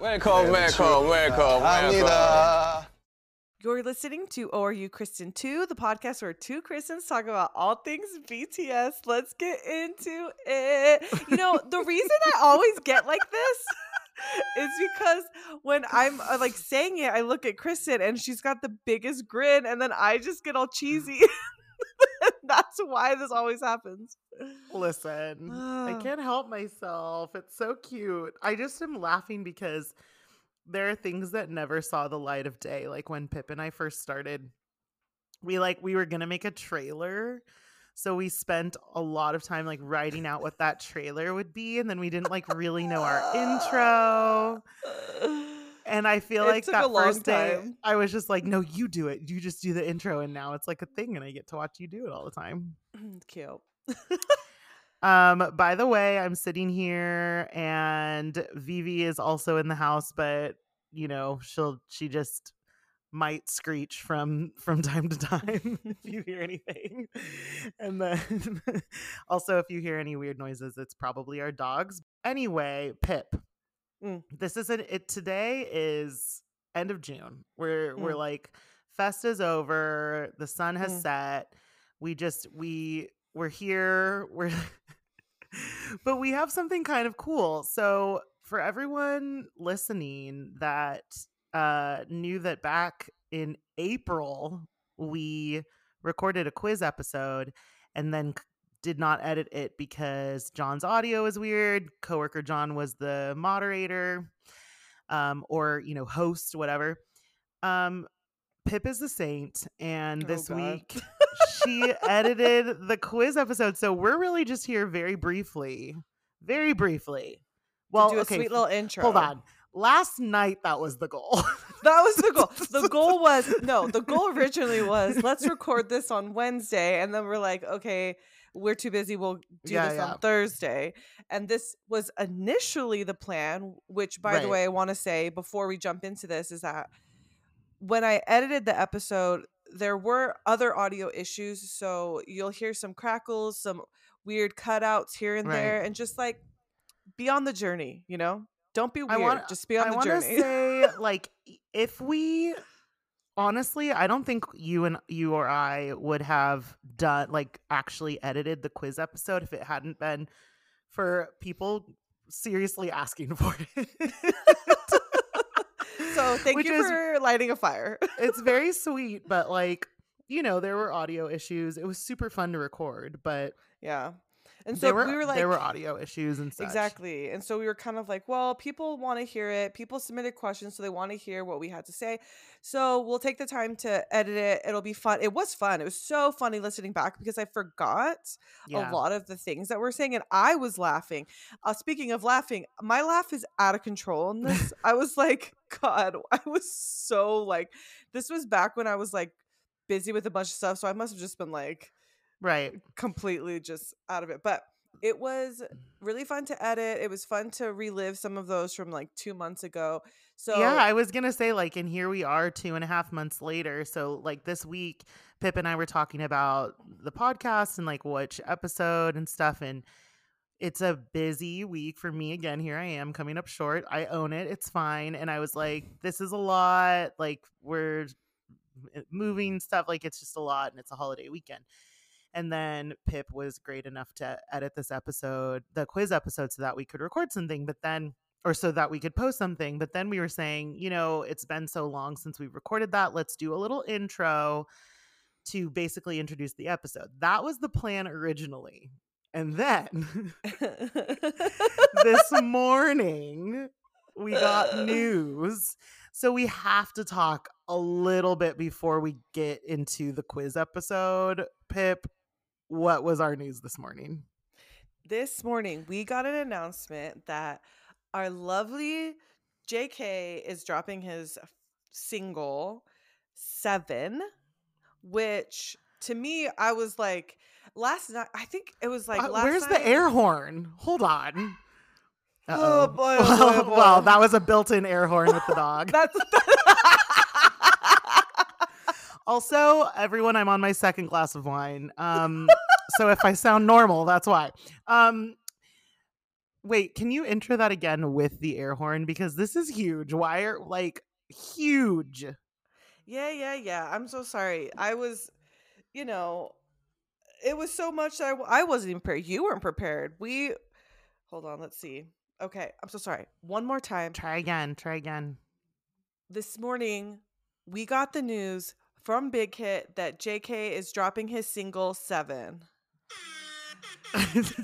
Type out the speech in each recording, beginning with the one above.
Welcome, welcome, welcome, welcome. You're listening to ORU Kristen 2, the podcast where two Kristens talk about all things BTS. Let's get into it. You know, the reason I always get like this is because when I'm uh, like saying it, I look at Kristen and she's got the biggest grin, and then I just get all cheesy. That's why this always happens. Listen, I can't help myself. It's so cute. I just am laughing because there are things that never saw the light of day. Like when Pip and I first started, we like we were gonna make a trailer. So we spent a lot of time like writing out what that trailer would be, and then we didn't like really know our intro. And I feel It like that first day, time. I was just like, "No, you do it. You just do the intro." And now it's like a thing, and I get to watch you do it all the time. Cute. Um, by the way, I'm sitting here and Vivi is also in the house, but you know, she'll she just might screech from from time to time if you hear anything. And then also if you hear any weird noises, it's probably our dogs. Anyway, Pip. Mm. This isn't it today is end of June. We're we're Mm. like Festa's over, the sun has Mm. set. We just we we're here. We're but we have something kind of cool. So for everyone listening that uh knew that back in April we recorded a quiz episode and then did not edit it because John's audio is weird. Coworker John was the moderator um or you know host whatever. Um Pip is the saint and Oh, this God. week she edited the quiz episode. So we're really just here very briefly. Very briefly. Well, do a okay. sweet little intro. Hold on. Last night that was the goal. That was the goal. The goal was no, the goal originally was let's record this on Wednesday. And then we're like, okay, we're too busy. We'll do Yeah, this yeah. on Thursday. And this was initially the plan, which, by the way, I want to say before we jump into this is that when I edited the episode, there were other audio issues. So you'll hear some crackles, some weird cutouts here and Right. there, and just like be on the journey, you know? Don't be I weird. wanna- just be on I the want to journey. say, like, if we honestly, I don't think you and you or I would have done like actually edited the quiz episode if it hadn't been for people seriously asking for it. So thank Which you is- for lighting a fire. it's very sweet, but like, you know, there were audio issues. It was super fun to record, but yeah. And so there were we were like there were audio issues and such. Exactly. And so we were kind of like, well, people want to hear it. People submitted questions, so they want to hear what we had to say. So we'll take the time to edit it. It'll be fun. It was fun. It was so funny listening back because I forgot Yeah. a lot of the things that we're saying and I was laughing. Uh, speaking of laughing, my laugh is out of control in this. I was like, God, I was so like, this was back when I was like busy with a bunch of stuff. So I must have just been like, Right. completely just out of it. But it was mm. really fun to edit. It was fun to relive some of those from like two months ago. So yeah, I was gonna say like, and here we are, two and a half months later. So like this week, Pip and I were talking about the podcast and like which episode and stuff, and it's a busy week for me again. Here I am coming up short. I own it. It's fine. And I was like, this is a lot. Like we're eh, moving stuff. Like it's just a lot, and it's a holiday weekend. And then Pip was great enough to edit this episode, the quiz episode, so that we could record something. But then or so that we could post something. But then we were saying, you know, it's been so long since we've recorded that. Let's do a little intro to basically introduce the episode. That was the plan originally. And then this morning, we got news. So we have to talk a little bit before we get into the quiz episode. Pip, what was our news this morning? this morning we got an announcement that our lovely JK is dropping his single Seven, which to me I was like last night. I think it was like Uh, last where's night- the air horn? Hold on. Oh, Uh-oh. boy, oh, boy, well, that was a built-in air horn with the dog. That's also, everyone, I'm on my second glass of wine. Um, so if I sound normal, that's why. Um, Wait, can you intro that again with the air horn because this is huge. Why are like huge? Yeah, yeah, yeah. I'm so sorry. I was, you know, it was so much that I, I wasn't even prepared. You weren't prepared. We, hold on, let's see. Okay, I'm so sorry. One more time. Try again. Try again. This morning, we got the news from Big Hit that JK is dropping his single Seven.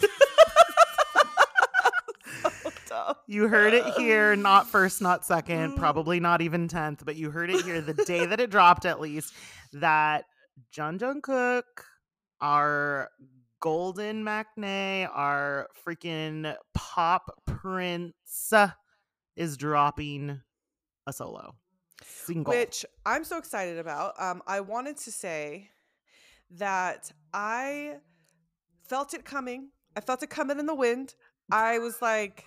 So. You heard it here, not first, not Mm. second, probably not even 10th, but you heard it here the day that it dropped, at least, that Jeon Jungkook, our golden maknae, our freaking pop prince, is dropping a solo single. which I'm so excited about. Um, I wanted to say that I felt it coming. I felt it coming in the wind. I was like,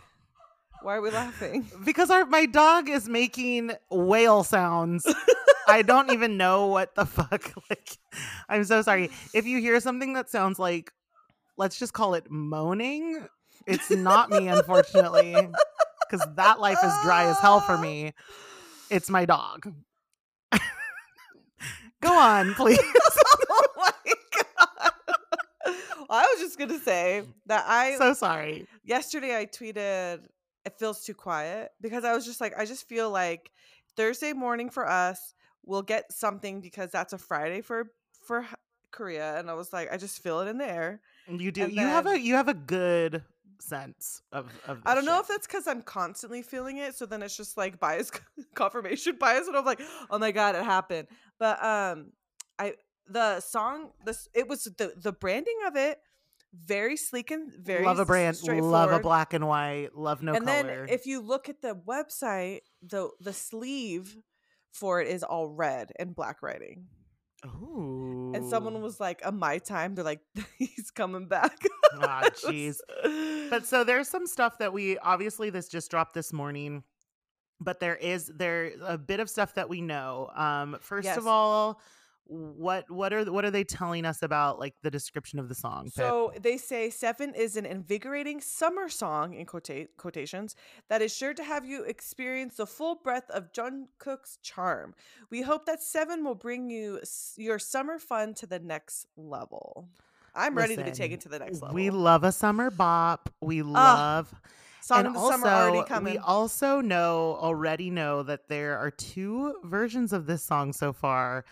"Why are we laughing?" because our my dog is making whale sounds. I don't even know what the fuck. Like, I'm so sorry. If you hear something that sounds like, let's just call it moaning, it's not me, unfortunately, because that life is dry as hell for me. It's my dog. Go on, please. oh my god! I was just gonna say that I so sorry. yesterday I tweeted it feels too quiet because I was just like I just feel like Thursday morning for us we'll get something because that's a Friday for for Korea and I was like I just feel it in the air. You do. You have a you have a good sense of of. I don't know shit. if that's because I'm constantly feeling it, so then it's just like bias confirmation bias, and I'm like, oh my god, it happened. But um, I the song this it was the the branding of it very sleek and very love a brand, love a black and white, love no and color. then if you look at the website, the the sleeve for it is all red and black writing. Ooh. And someone was like, "A my time." They're like, "He's coming back." Ah, jeez. But so there's some stuff that we obviously this just dropped this morning, but there is there a bit of stuff that we know. Um, first Yes. of all, what what are what are they telling us about like the description of the song? Pip? So they say Seven is an invigorating summer song in quota- quotations that is sure to have you experience the full breadth of John Cook's charm. We hope that Seven will bring you s- your summer fun to the next level. I'm ready to be Listen, taken to the next level. we love a summer bop. We love Song and of the also, summer already coming. We also know already know that there are two versions of this song so far: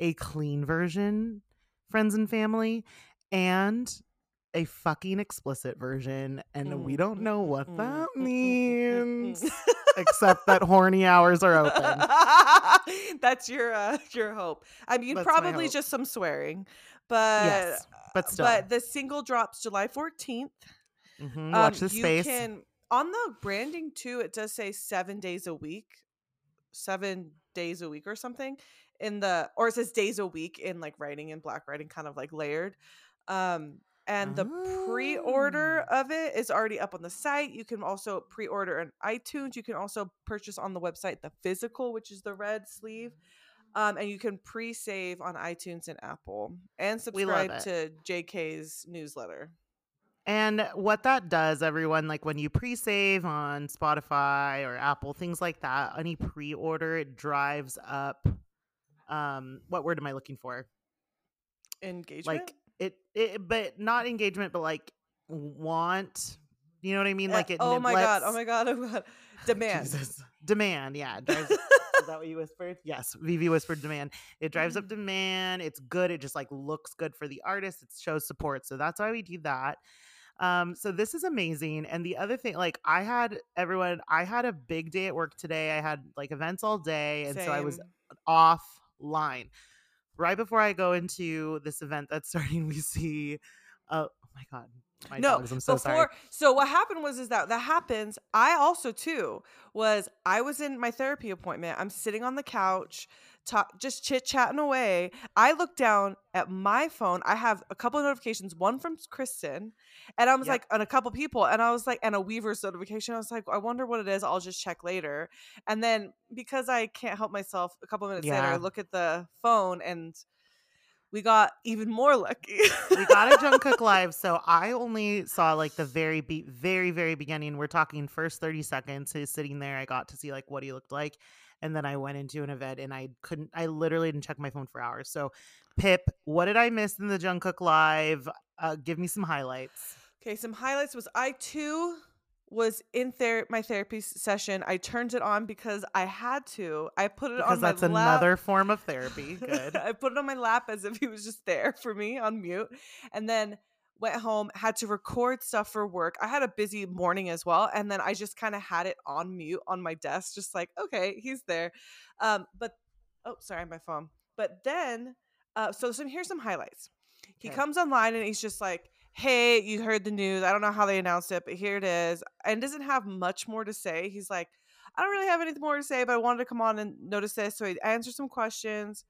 a clean version, friends and family, and a fucking explicit version. And we don't know what Mm, that mm, mm, mm, mm, means, mm. except that horny hours are open. That's your uh, your hope. I mean, That's probably just some swearing, but yes, but still, but the single drops July 14th. Mhm, watch Um, this you space. Can, on the branding too, it does say seven days a week, seven days a week or something in the, or it says days a week in like writing and black writing, kind of like layered. Um, and the pre-order Oh. of it is already up on the site. You can also pre-order on iTunes. You can also purchase on the website the physical, which is the red sleeve. Um, and you can pre-save on iTunes and Apple, and subscribe to JK's newsletter. And what that does, everyone, like when you pre save on Spotify or Apple, things like that, any pre order, it drives up. Um, what word am I looking for? Engagement. Like it, it, but not engagement, but like want. You know what I mean? Uh, Like it. oh my god! Oh my god! Oh my god! Demand. Demand, yeah. drives- is that what you whispered? Yes. Vivi whispered demand. It drives up demand. It's good. It just like looks good for the artist. It shows support. So that's why we do that. Um, so this is amazing. And the other thing, like I had everyone, I had a big day at work today. I had like events all day. And so I was Same. Offline. Right before I go into this event that's starting, we see uh, oh my god. My no. dogs, I'm so before, sorry. so what happened was is that that happens. I also too was I was in my therapy appointment. I'm sitting on the couch, talk, just chit chatting away. I look down at my phone. I have a couple of notifications. One from Kristen, and I was Yep. like, and a couple people, and I was like, and a Weverse notification. I was like, I wonder what it is. I'll just check later. And then because I can't help myself, a couple minutes later, I look at the phone and we got even more lucky. we got a Jungkook live, so I only saw like the very be- very very beginning. We're talking first thirty seconds. He's sitting there. I got to see like what he looked like, and then I went into an event and I couldn't. I literally didn't check my phone for hours. So, Pip, what did I miss in the Jungkook live? Uh, give me some highlights. Okay, some highlights was I too was in ther- my therapy session. I turned it on because I had to. I put it because on my that's lap. another form of therapy. Good. I put it on my lap as if he was just there for me on mute. And then went home, had to record stuff for work. I had a busy morning as well. And then I just kind of had it on mute on my desk, just like, okay, he's there. Um, but oh, sorry, my phone. But then, uh, so some here's some highlights. He Okay. comes online and he's just like, hey, you heard the news. I don't know how they announced it, but here it is. And doesn't have much more to say. He's like, I don't really have anything more to say, but I wanted to come on and notice this. So he answered some questions.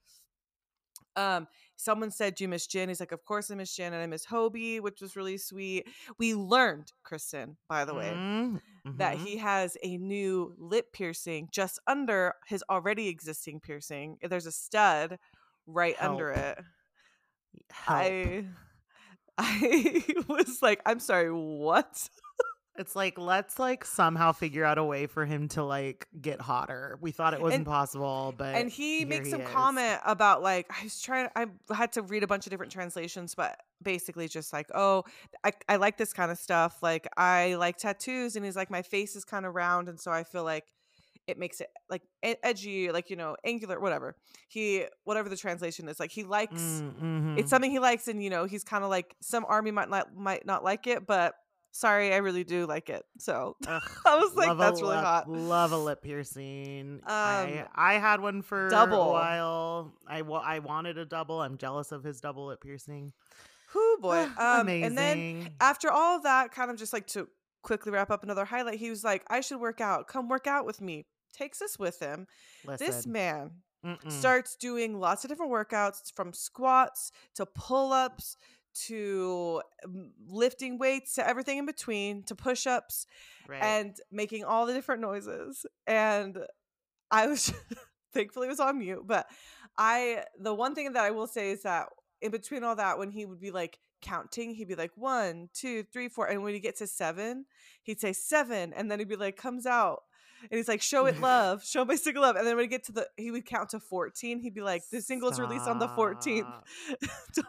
Um, someone said, Do you miss Jin? He's like, Of course I miss Jin and I miss Hobi, which was really sweet. We learned, Kristen, by the way, Mm, that mhm. he has a new lip piercing just under his already existing piercing. There's a stud right under it. Help. I I was like, I'm sorry, what? It's like let's like somehow figure out a way for him to like get hotter. We thought it wasn't And- possible, but and he makes some is. comment about like I was trying I had to read a bunch of different translations but basically just like oh I, I like this kind of stuff like I like tattoos and he's like my face is kind of round and so I feel like it makes it like edgy like you know angular whatever he whatever the translation is like he likes Mm, mhm. it's something he likes and you know he's kind of like some army might not might not like it but sorry I really do like it so Ugh, I was like that's really lip- hot Love a lip piercing. I Um, I had one for a double. while. I wa- I wanted a double. I'm jealous of his double lip piercing. Whoo boy um Amazing. and then after all of that, kind of just like to quickly wrap up another highlight, he was like, I should work out. Come work out with me. Takes us with him. Listen, This man mm-mm. starts doing lots of different workouts from squats to pull ups to um, lifting weights to everything in between to push ups right. and making all the different noises. And I was thankfully it was on mute, but I the one thing that I will say is that in between all that, when he would be like counting, he'd be like one, two, three, four, and when he gets to seven, he'd say seven, and then he'd be like comes out. And he's like, show it love, show my single love. And then when he get to the, he would count to 14. He'd be like, the single's released on the 14th.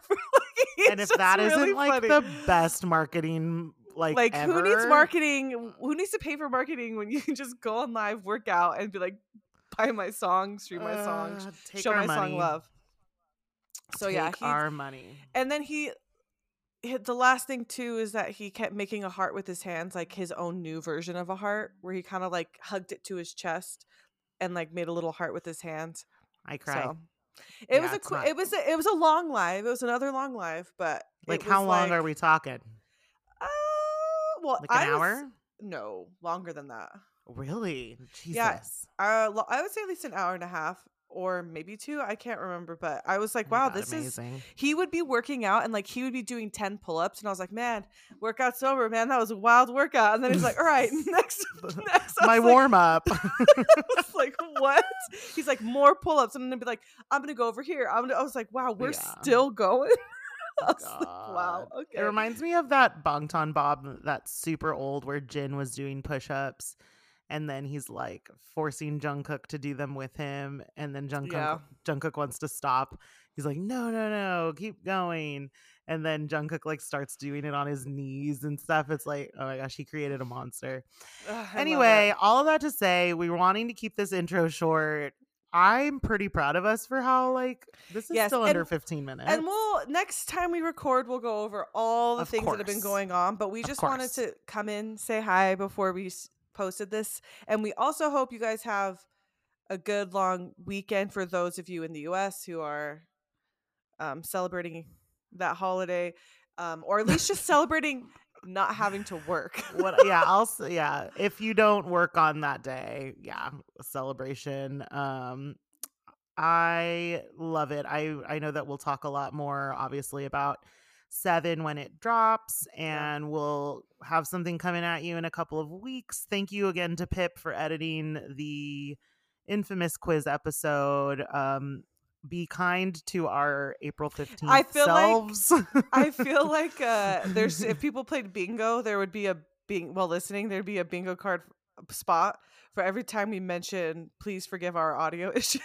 And if that really not like funny. the best marketing, like like who needs marketing who needs to pay for marketing when you can just go on live work out and be like buy my song stream my song uh, take show my song love so yeah Take he, our money. and then he the last thing too is that he kept making a heart with his hands like his own new version of a heart where he kind of like hugged it to his chest and like made a little heart with his hands I cry. so it was Yeah, a qu- not- it was a, it was a long live it was another long live but like how long like, are we talking? uh, well Like an I was- hour? no longer than that Really? Jesus. Yeah, Uh, I would say at least an hour and a half, or maybe two. I can't remember, but I was like, Oh "Wow, God, this is." He would be working out, and like he would be doing ten pull-ups, and I was like, "Man, workout's over, man. That was a wild workout." And then he's like, "All right, next, next." My warm up. I was like, "What?" He's like, "More pull-ups." And then be like, "I'm gonna go over here." I'm. Gonna, I was like, "Wow, we're Yeah. still going." Oh like, "Wow, okay." It reminds me of that Bangtan Bomb that super old where Jin was doing push ups and then he's like forcing Jungkook to do them with him and then Jungkook Yeah. Jungkook wants to stop. He's like, "No, no, no, keep going." And then Jungkook like starts doing it on his knees and stuff. It's like, "Oh my gosh, he created a monster." Ugh, anyway, all of that to say, we were wanting to keep this intro short. I'm pretty proud of us for how like this is Yes, still and- under 15 minutes. And we'll next time we record, we'll go over all the Of things that have been going on. But we just wanted to come in, say hi before we posted this, and we also hope you guys have a good long weekend for those of you in the U.S. who are um, celebrating that holiday, um, or at least just celebrating not having to work. what yeah i'll s- yeah if you don't work on that day yeah celebration um i love it i i know that we'll talk a lot more obviously about seven when it drops Yeah. and we'll have something coming at you in a couple of weeks thank you again to pip for editing the infamous quiz episode um be kind to our April 15th I feel like- I feel like uh there's if people played bingo, there would be a bing while listening, there'd be a bingo card spot for every time we mention please forgive our audio issues.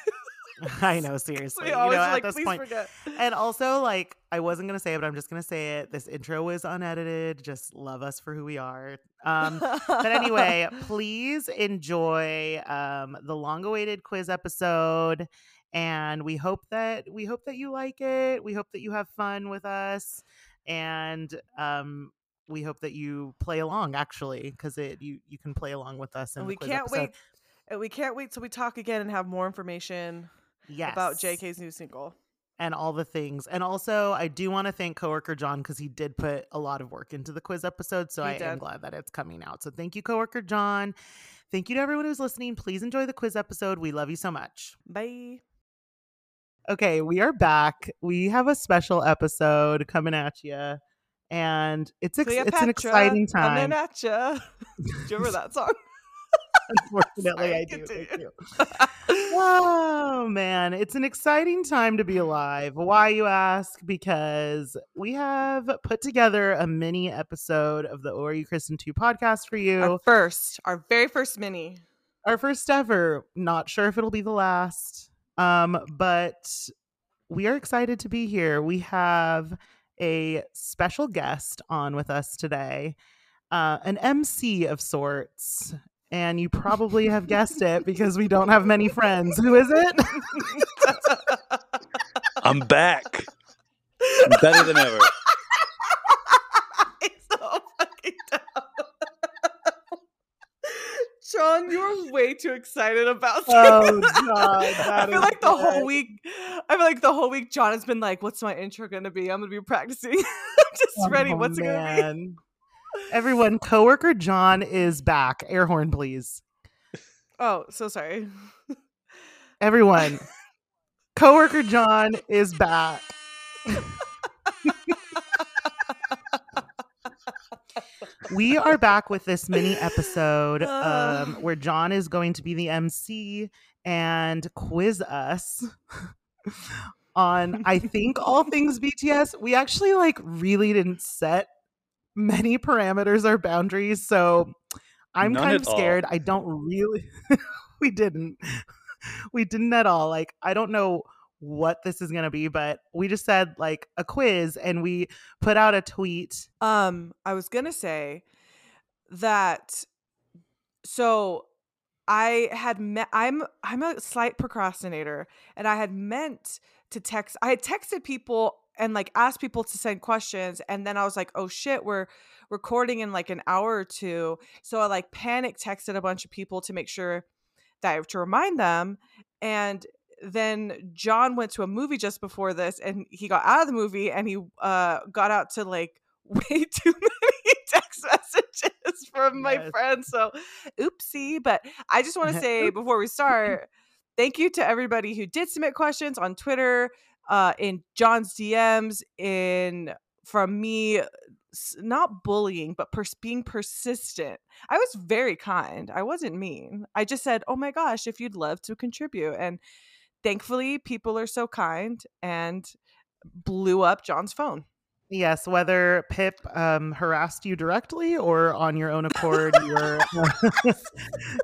I know, seriously. we you always know, are at like this please point, forget. and also like I wasn't gonna say it, but I'm just gonna say it. This intro was unedited. Just love us for who we are. Um, but anyway, please enjoy um, the long-awaited quiz episode, and we hope that we hope that you like it. We hope that you have fun with us, and um, we hope that you play along. Actually, because it you you can play along with us. And we can't episode. wait we can't wait till we talk again and have more information Yes. about JK's new single. and all the things. And also, I do want to thank coworker John because he did put a lot of work into the quiz episode. So He I am glad that it's coming out. So thank you, coworker John. Thank you to everyone who's listening. Please enjoy the quiz episode. We love you so much. Bye. Okay, we are back. We have a special episode coming at you. And it's ex- it's an exciting time. Coming at you. Do you remember that song? Unfortunately, I do. continue. Thank you. Oh man, it's an exciting time to be alive. Why you ask? Because we have put together a mini episode of the Or You Kristen 2 podcast for you. Our first, our very first mini. Our first ever. Not sure if it'll be the last. Um, but we are excited to be here. We have a special guest on with us today. Uh, an MC of sorts. And you probably have guessed it because we don't have many friends. Who is it? I'm back. I'm Better than ever. It's so fucking dumb. Sean, you're way too excited about this. Oh, God, I feel is like the whole week. I feel like the whole week. John has been like, "What's my intro gonna be? I'm gonna be practicing. I'm just oh, ready. Oh, What's it gonna man. Everyone, coworker John is back. Air horn, please. Oh, so sorry. Everyone, coworker John is back. we are back with this mini episode um, where John is going to be the MC and quiz us on, I think, all things BTS. We actually like really didn't set many parameters or boundaries, so I'm None kind at of all. scared. I don't really. we didn't. We didn't at all. Like I don't know what this is gonna be, but we just said like a quiz, and we put out a tweet. Um, I was gonna say that. So, I had met. I'm I'm a slight procrastinator, and I had meant to text. I had texted people and like asked people to send questions, and then I was like, oh shit, we're recording in like an hour or two. So I like panic texted a bunch of people to make sure that I have to remind them, and then John went to a movie just before this and he got out of the movie and he uh got out to like way too many text messages from my Yes. friends. So oopsie. But I just want to say before we start, thank you to everybody who did submit questions on Twitter, uh, in John's DMs, in from me not bullying but pers- being persistent. I was very kind. I wasn't mean. I just said oh my gosh if you'd love to contribute. And thankfully people are so kind and blew up john's phone Yes, whether Pip um, harassed you directly or on your own accord, you're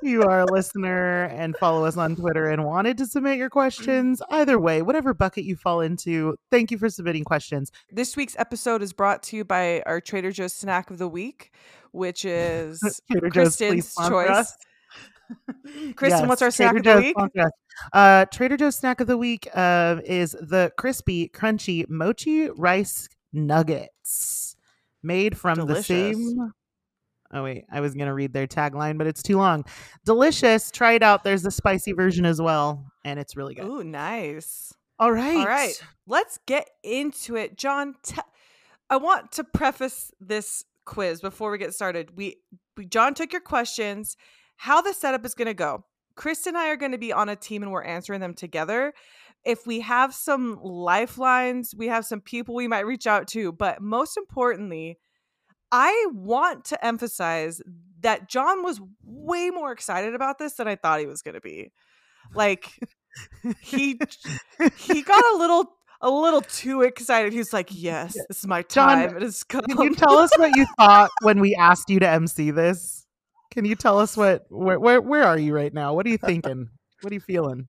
you are a listener and follow us on Twitter and wanted to submit your questions. Either way, whatever bucket you fall into, thank you for submitting questions. this week's episode is brought to you by our trader joe's snack of the week which is Trader kristen's sponsor choice kristen Yes, what's our snack Trader of the Joe's week. Uh, Trader Joe's snack of the week uh, is the crispy, crunchy mochi rice nuggets made from the same. Oh wait, I was gonna read their tagline, but it's too long. Delicious. Try it out. There's the spicy version as well, and it's really good. Ooh, nice All right. All right, let's get into it. John, te- I want to preface this quiz before we get started. We, we John took your questions. How the setup is going to go. Chris and I are going to be on a team and we're answering them together. If we have some lifelines, we have some people we might reach out to, but most importantly, I want to emphasize that John was way more excited about this than I thought he was going to be. Like he he got a little a little too excited. He's like, "Yes, this is my time. it has come." Can you tell us what you thought when we asked you to MC this? Can you tell us what where where, where are you right now? What are you thinking? what are you feeling?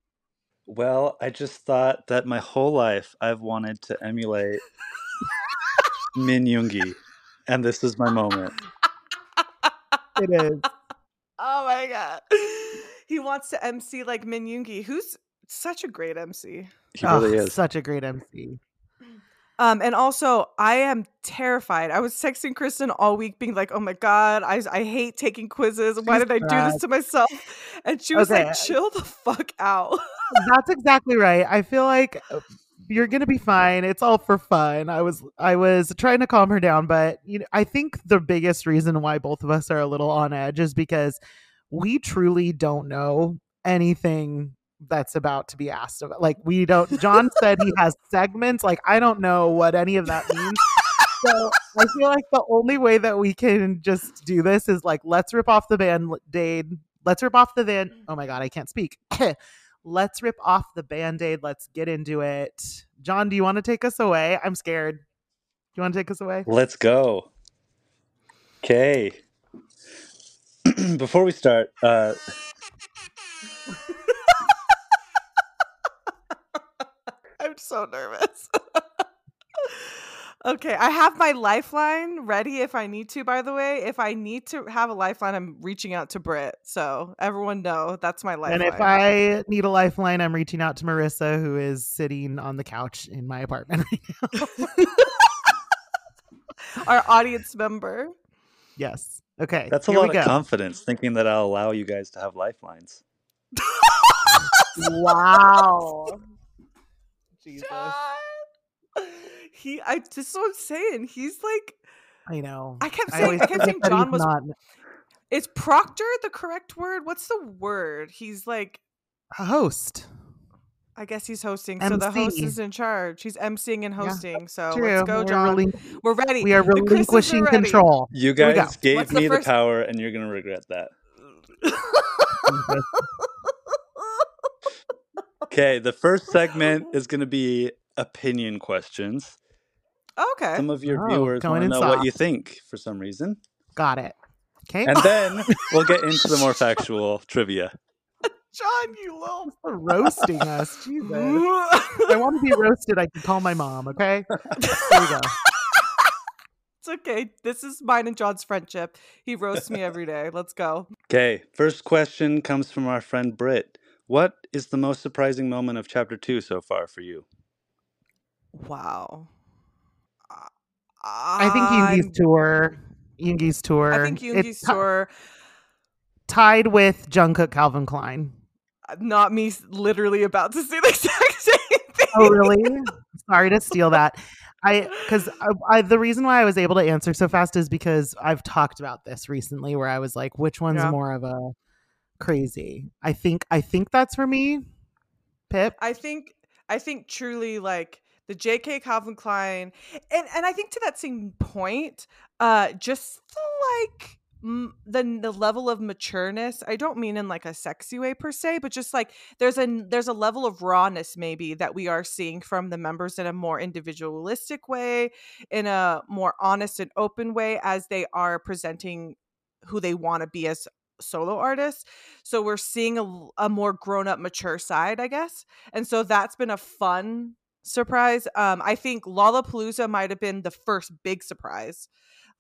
Well, I just thought that my whole life I've wanted to emulate Min Yoongi, and this is my moment. It is. oh my god, he wants to MC like Min Yoongi, who's such a great MC. He really Oh, is. such a great MC. Um, and also, I am terrified. I was texting Kristen all week, being like, "Oh my god, I I hate taking quizzes. Why She's did I do this to myself?" And she was Okay. like, "Chill the fuck out." That's exactly right. I feel like uh, you're gonna be fine. It's all for fun. I was I was trying to calm her down, but you know, I think the biggest reason why both of us are a little on edge is because we truly don't know anything that's about to be asked of it. like we don't john said he has segments like i don't know what any of that means so i feel like the only way that we can just do this is like let's rip off the band-aid let's rip off the band oh my god i can't speak let's rip off the band-aid let's get into it john do you want to take us away i'm scared do you want to take us away Let's go. Okay. Before we start, uh, I'm so nervous. okay, I have my lifeline ready if I need to. By the way, if I need to have a lifeline, I'm reaching out to Britt. So everyone know that's my lifeline. And if I need a lifeline, I'm reaching out to Marissa, who is sitting on the couch in my apartment right now. our audience member. yes. Okay. that's a here we lot of confidence thinking that I'll allow you guys to have lifelines. wow. Jesus. John! He, I just what I'm saying. He's like, I know. I kept I saying, always I, kept forget saying John was. not Is Proctor the correct word? What's the word? He's like, a host. I guess he's hosting. So the host is in charge. He's emceeing and Yeah, hosting. so True. let's go, We're John. relin- We're ready. we are The relinquishing ready. control. You Here we go. guys gave What's me the first- power, and you're gonna regret that. Okay, the first segment is gonna be opinion questions. okay. Some of your Oh, viewers going want to in know what you think for some reason, Got it. Okay. and then we'll get into the more factual trivia. John, you little. For roasting us. Jesus. If I want to be roasted, I can call my mom, okay? Here we go. it's okay. This is mine and John's friendship. He roasts me every day. Let's go. Okay, first question comes from our friend Britt. What is the most surprising moment of chapter two so far for you? Wow. Uh, I think Yoongi's I'm- tour. Yoongi's tour. I think Yoongi's it's ti- tour. tied with Jungkook Calvin Klein. Not me. Literally about to say the exact same thing. Oh, really? Sorry to steal that. I because I, I the reason why I was able to answer so fast is because I've talked about this recently, where I was like, which one's Yeah. more of a crazy? I think I think that's for me. Pip. I think I think truly like the J.K. Calvin Klein, and and I think to that same point, uh, just like the the level of matureness. I don't mean in like a sexy way per se, but just like there's a there's a level of rawness maybe that we are seeing from the members in a more individualistic way, in a more honest and open way as they are presenting who they want to be as solo artists. So we're seeing a, a more grown up, mature side, I guess. And so that's been a fun surprise. Um, I think Lollapalooza might have been the first big surprise.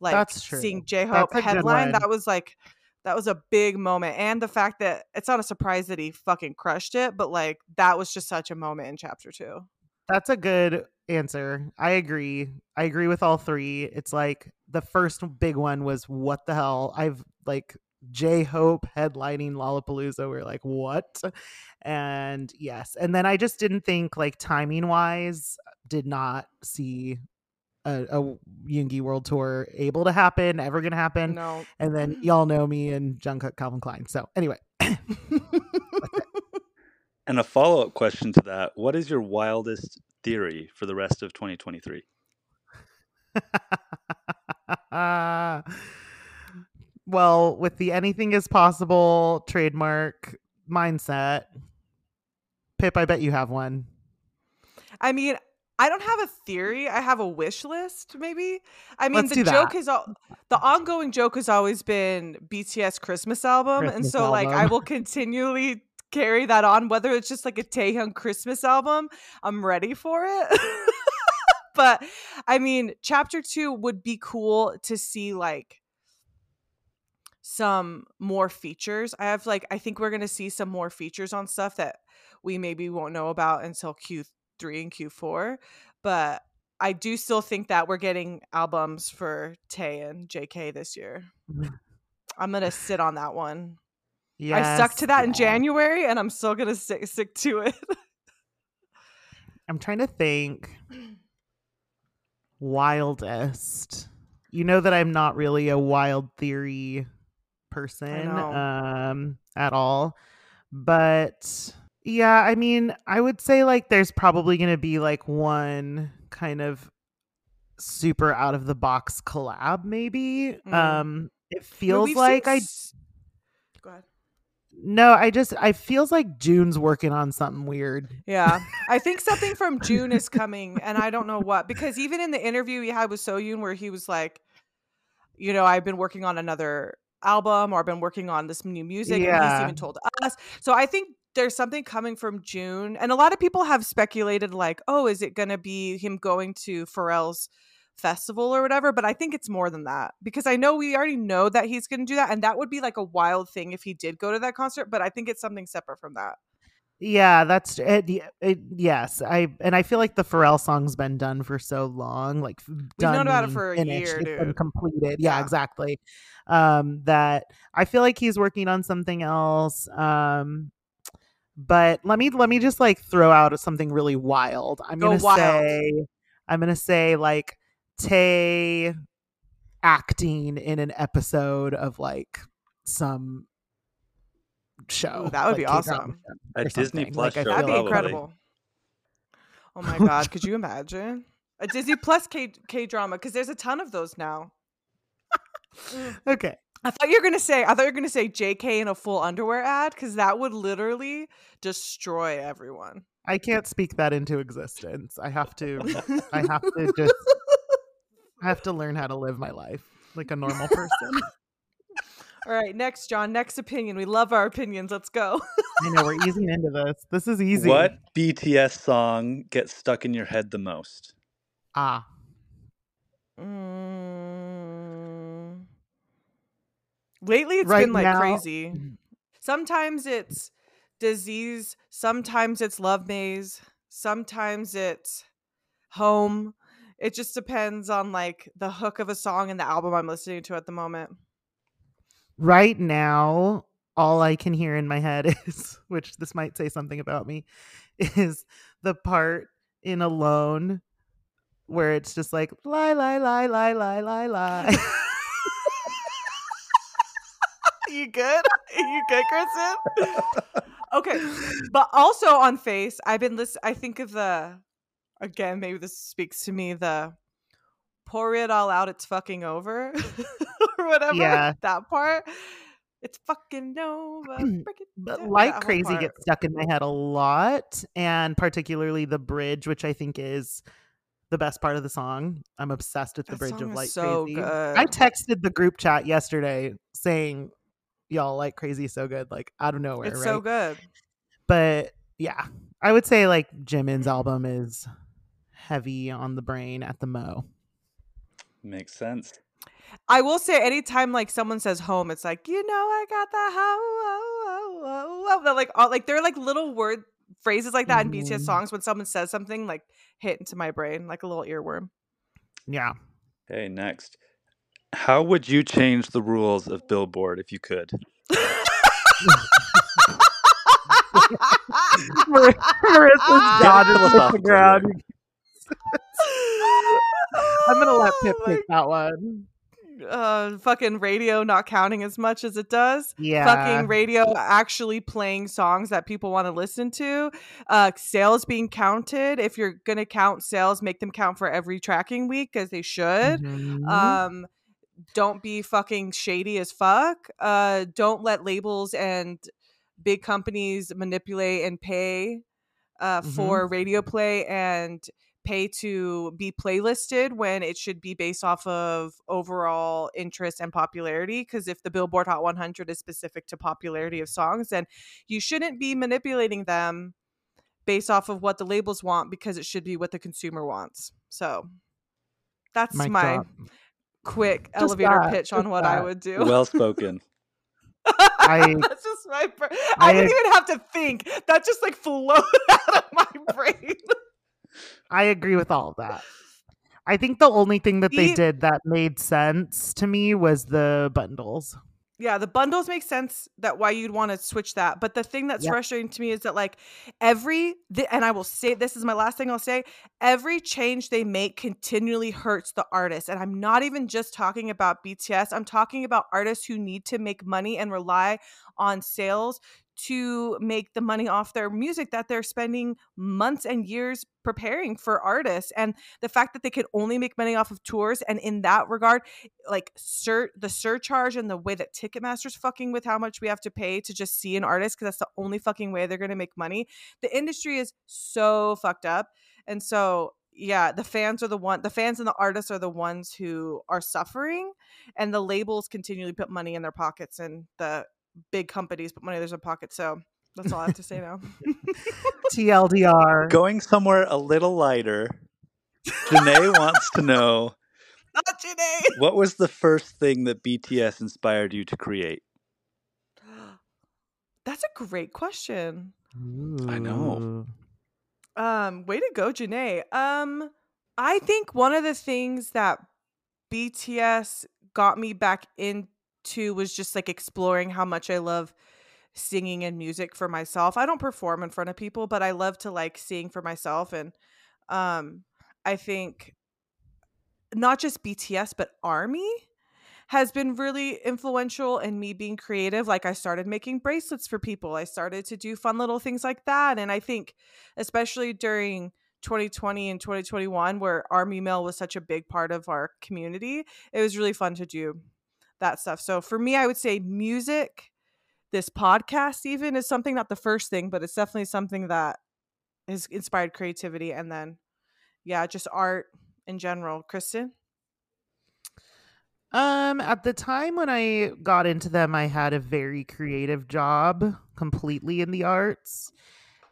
Like That's true. seeing J Hope That's a good headline, that was like that was a big moment. And the fact that it's not a surprise that he fucking crushed it, but like that was just such a moment in chapter two. That's a good answer. I agree. I agree with all three. It's like the first big one was what the hell? I've like J Hope headlining Lollapalooza. We're like, what? And yes. And then I just didn't think like timing wise, did not see a, a Yoongi World Tour able to happen, ever gonna happen. No. And then y'all know me and Jungkook Calvin Klein. So anyway, And a follow up question to that What is your wildest theory for the rest of 2023? well, with the anything is possible trademark mindset, Pip, I bet you have one. I mean, I don't have a theory. I have a wish list, maybe. I mean, Let's the joke is all the ongoing joke has always been BTS Christmas album, and Christmas so like I will continually carry that on, whether it's just like a Taehyung Christmas album. I'm ready for it. but I mean, chapter two would be cool to see like some more features. I have like I think we're gonna see some more features on stuff that we maybe won't know about until Q3 and Q4. But I do still think that we're getting albums for Tae and JK this year. Mm. I'm gonna sit on that one. Yeah. I stuck to that in. January, and I'm still gonna stick stick to it. I'm trying to think. Wildest. You know that I'm not really a wild theory person um at all. But yeah, I mean, I would say like there's probably going to be like one kind of super out of the box collab maybe. Mm. Um it feels we've like seen I Go ahead. no, I just I feels like June's working on something weird. Yeah, I think something from June is coming, and I don't know what because even in the interview he had with Soyun, where he was like, you know, I've been working on another album or been working on this new music, and he's even told us. So I think there's something coming from June, and a lot of people have speculated like, oh, is it going to be him going to Pharrell's festival or whatever? But I think it's more than that because I know we already know that he's going to do that, and that would be like a wild thing if he did go to that concert. But I think it's something separate from that. Yeah, that's it, y- it. Yes, I and I feel like the Pharrell song's been done for so long, like done known about it for a finished, year, it's been dude. completed. Yeah, Yeah. exactly. Um, that I feel like he's working on something else. Um, but let me let me just like throw out something really wild. I'm Go gonna wild. say, I'm gonna say like Tae acting in an episode of like some show. Ooh, that would be awesome. A Disney something. Plus Like, I show, That'd be probably. incredible. Oh my god, could you imagine a Disney Plus K K drama? Because there's a ton of those now. Mm. Okay. I thought you were gonna say I thought you were gonna say JK in a full underwear ad because that would literally destroy everyone. I can't speak that into existence. I have to I have to just I have to learn how to live my life like a normal person. All right, next, John. Next opinion. We love our opinions. Let's go. I know we're easing into this. This is easy. What BTS song gets stuck in your head the most? Ah. Mm. Lately, it's Right been like now- crazy. Sometimes it's disease. Sometimes it's love maze. Sometimes it's home. It just depends on like the hook of a song and the album I'm listening to at the moment. Right now, all I can hear in my head is which this might say something about me is the part in Alone where it's just like lie lie lie lie lie lie lie. you good? you good, Kristen? okay, but also on Face, I've been listening. I think of the again. Maybe this speaks to me. The pour it all out. It's fucking over, or whatever. Yeah. that part. It's fucking over. break it but down, like crazy part. gets stuck in my head a lot and particularly the bridge which i think is the best part of the song i'm obsessed with the That bridge song of is like so crazy good. i texted the group chat yesterday saying y'all like crazy so good like out of nowhere It's right so good. but yeah i would say like jimin's album is heavy on the brain at the mo Makes sense. I will say, anytime like someone says home, it's like you know I got the home. Oh, oh, oh. They're like all like they're like little word phrases like that in BTS Mhm. songs. When someone says something, like hit into my brain like a little earworm. yeah Okay, next. How would you change the rules of Billboard if you could? Mar- marissa's dodging the ground i'm gonna let pip Oh take that one uh fucking radio not counting as much as it does. Yeah. fucking radio actually playing songs that people want to listen to. Uh sales being counted. If you're gonna count sales make them count for every tracking week as they should. Mhm. um don't be fucking shady as fuck. Uh don't let labels and big companies manipulate and pay uh, Mhm. for radio play and pay to be playlisted when it should be based off of overall interest and popularity because if the billboard hot 100 is specific to popularity of songs then you shouldn't be manipulating them based off of what the labels want because it should be what the consumer wants. So that's Mic my drop. quick Just elevator that, pitch on just what i would do. Well spoken. I- that's just my br- I, I- didn't even have to think. That just like flowed out of my brain I agree with all of that. I think the only thing that they did that made sense to me was the bundles. Yeah, the bundles make sense that why you'd want to switch that. But the thing that's Yep. frustrating to me is that like every th- and I will say this is my last thing I'll say, every change they make continually hurts the artist. And I'm not even just talking about BTS. I'm talking about artists who need to make money and rely on sales to make the money off their music that they're spending months and years preparing for artists and the fact that they can only make money off of tours and in that regard like sur- the surcharge and the way that Ticketmaster's fucking with how much we have to pay to just see an artist because that's the only fucking way they're going to make money. The industry is so fucked up. And so yeah, the fans are the one the fans and the artists are the ones who are suffering and the labels continually put money in their pockets and the big companies put money in their pockets. So that's all I have to say now. TLDR. Going somewhere a little lighter, Janae wants to know Not Janae. what was the first thing that BTS inspired you to create? That's a great question. I know. Um, way to go, Janae. Um, I think one of the things that BTS got me back into was just like exploring how much I love singing and music for myself. I don't perform in front of people, but I love to like sing for myself and um I think not just BTS but Army has been really influential in me being creative. Like I started making bracelets for people. I started to do fun little things like that and I think especially during 2020 and 2021 where Army Mail was such a big part of our community, it was really fun to do that stuff. So for me I would say music this podcast even is something not the first thing but it's definitely something that has inspired creativity and then yeah just art in general kristen Um, at the time when I got into them, I had a very creative job, completely in the arts.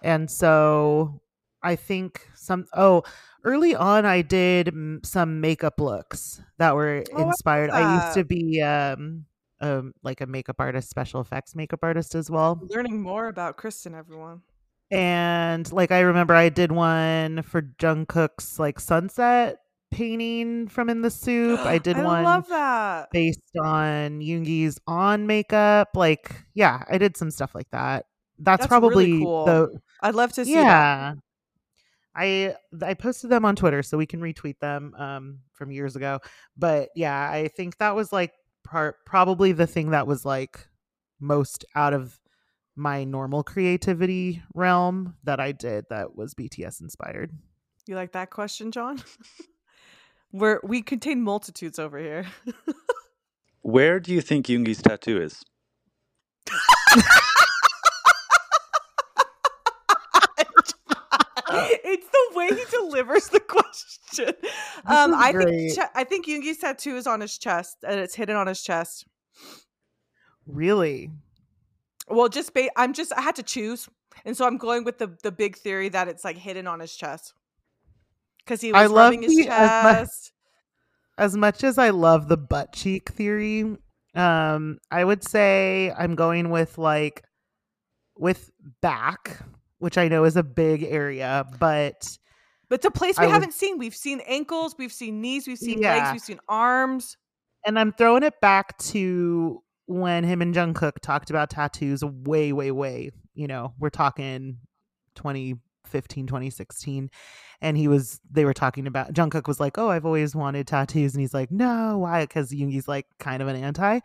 And so I think some oh, early on I did m- some makeup looks that were Oh, inspired. I used to be um um like a makeup artist, special effects makeup artist as well. learning more about kristen everyone And like I remember I did one for Jungkook's like sunset painting from In the SOOP. I did I one love that based on Yoongi's on makeup. Like, yeah, I did some stuff like that. That's, That's probably really cool. the i'd love to see that yeah. I I posted them on Twitter so we can retweet them um from years ago. But yeah, I think that was like part probably the thing that was like most out of my normal creativity realm that I did that was BTS inspired. you like that question john we're we contain multitudes over here Where do you think Yoongi's tattoo is? it's the way he delivers the question. Um, I great. think I think Yoongi's tattoo is on his chest, and it's hidden on his chest. Really? Well, just ba- I'm just I had to choose, and so I'm going with the the big theory that it's like hidden on his chest because he was I love rubbing his the- as mu- chest. as much as I love the butt cheek theory, um, I would say I'm going with like with back, which I know is a big area, but But it's a place we I haven't seen. We've seen ankles, we've seen knees, we've seen legs, we've seen arms. and I'm throwing it back to when him and Jungkook talked about tattoos way, way, way. You know, we're talking 2015, 2016. And he was, they were talking about, Jungkook was like, Oh, I've always wanted tattoos. And he's like, No, why? Because Yoongi's like kind of an anti.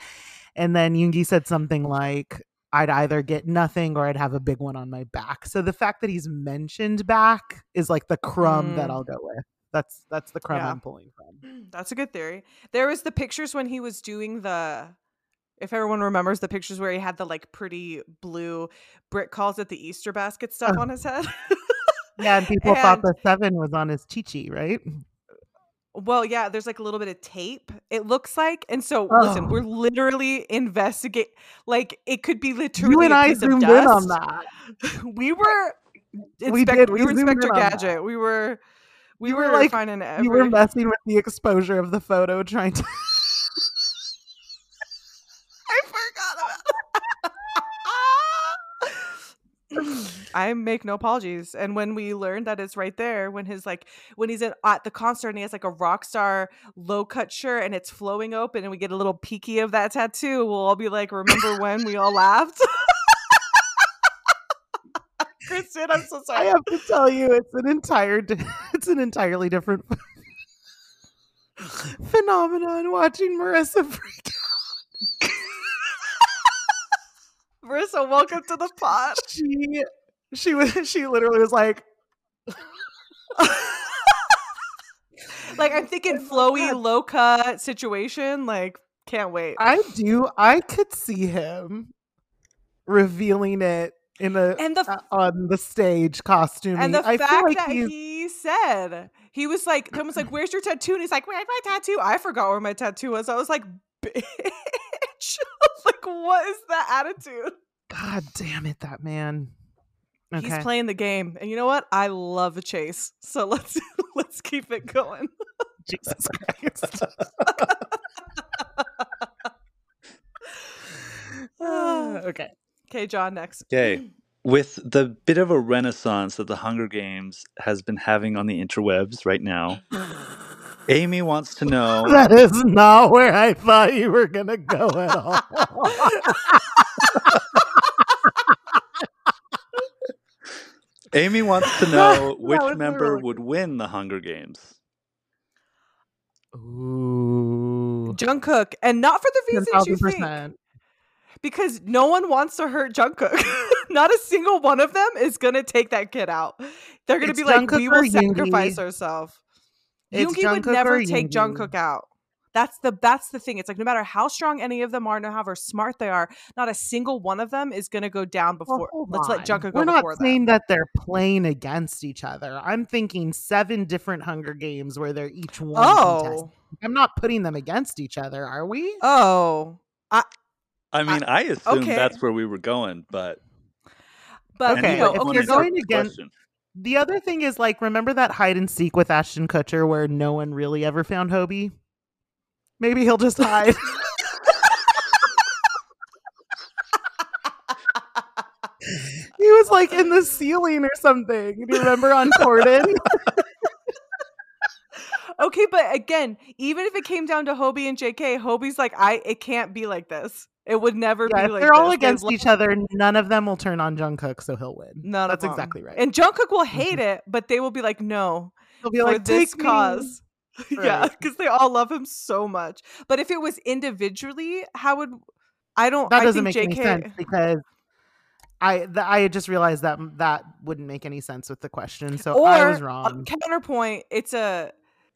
And then Yoongi said something like, I'd either get nothing or I'd have a big one on my back. So the fact that he's mentioned back is like the crumb that Mm. I'll go with. That's that's the crumb Yeah. I'm pulling from. That's a good theory. There was the pictures when he was doing the if everyone remembers the pictures where he had the like pretty blue Brit calls it the Easter basket stuff Oh. on his head. Yeah, and people thought the seven was on his chichi, right? Well, yeah, there's like a little bit of tape. It looks like, and so listen, Oh. we're literally investigate. Like it could be literally You and a I zoomed dust. in on that. we were. We did, We, we were Inspector. Gadget. We were. We You were, were, like- finding every. You were messing with the exposure of the photo, trying to. I forgot about. I make no apologies. And when we learned that it's right there, when his like when he's in, at the concert and he has like a rock star low cut shirt and it's flowing open and we get a little peeky of that tattoo, we'll all be like, "Remember when we all laughed?" Kristen, I'm so sorry. I have to tell you, it's an entire, it's an entirely different phenomenon. Watching Marissa freak out. Marissa, welcome to the pod. she she was she literally was like Like I'm thinking Oh flowy, low cut situation. Like, can't wait. i do i could see him revealing it in a And the uh, on the stage costume And the I fact like that he's he said he was like, was like, "Where's your tattoo?" And he's like, "Where's my tattoo?" I forgot where my tattoo was. I was like, "Bitch!" like, what is that attitude? god damn it that man okay He's playing the game, and you know what? I love a chase. So let's let's keep it going. jesus christ Ah, okay Okay, John, next. Okay. With the bit of a renaissance that the Hunger Games has been having on the interwebs right now, Amy wants to know that is not where i thought you were gonna go at all Amy wants to know which was member literally- would win the Hunger Games. Ooh. Jungkook, and not for the reasons you think, because no one wants to hurt Jungkook. not a single one of them is gonna take that kid out. They're gonna It's be like, Jungkook "We or will sacrifice Yoongi. ourselves." It's Yoongi would never take Yoongi. Jungkook out. That's the that's the thing. It's like no matter how strong any of them are, no however smart they are, not a single one of them is gonna go down before. hold let's let on. Jungkook We're go not before saying them. that they're playing against each other. I'm thinking seven different Hunger Games where they're each one. contestant. Oh, I'm not putting them against each other, are we? oh, I I mean, I, assume okay. that's where we were going, but but Okay, you know, if okay, you're going the against- question. The other thing is like, remember that hide and seek with Ashton Kutcher where no one really ever found Hobi? Maybe he'll just hide. he was like in the ceiling or something. Do you remember on Corden? okay, but again, even if it came down to Hobi and JK, Hobi's like, I it can't be like this. It would never yeah, be like they're all this. They'd against each other, none of them will turn on Jungkook, so he'll win. None That's exactly right. And Jungkook will mm-hmm. hate it, but they will be like, no, He'll be like, this me." cause. yeah, because they all love him so much. But if it was individually, how would I don't That I doesn't think make JK any sense because I th- I just realized that that wouldn't make any sense with the question, so or I was wrong. counterpoint, it's a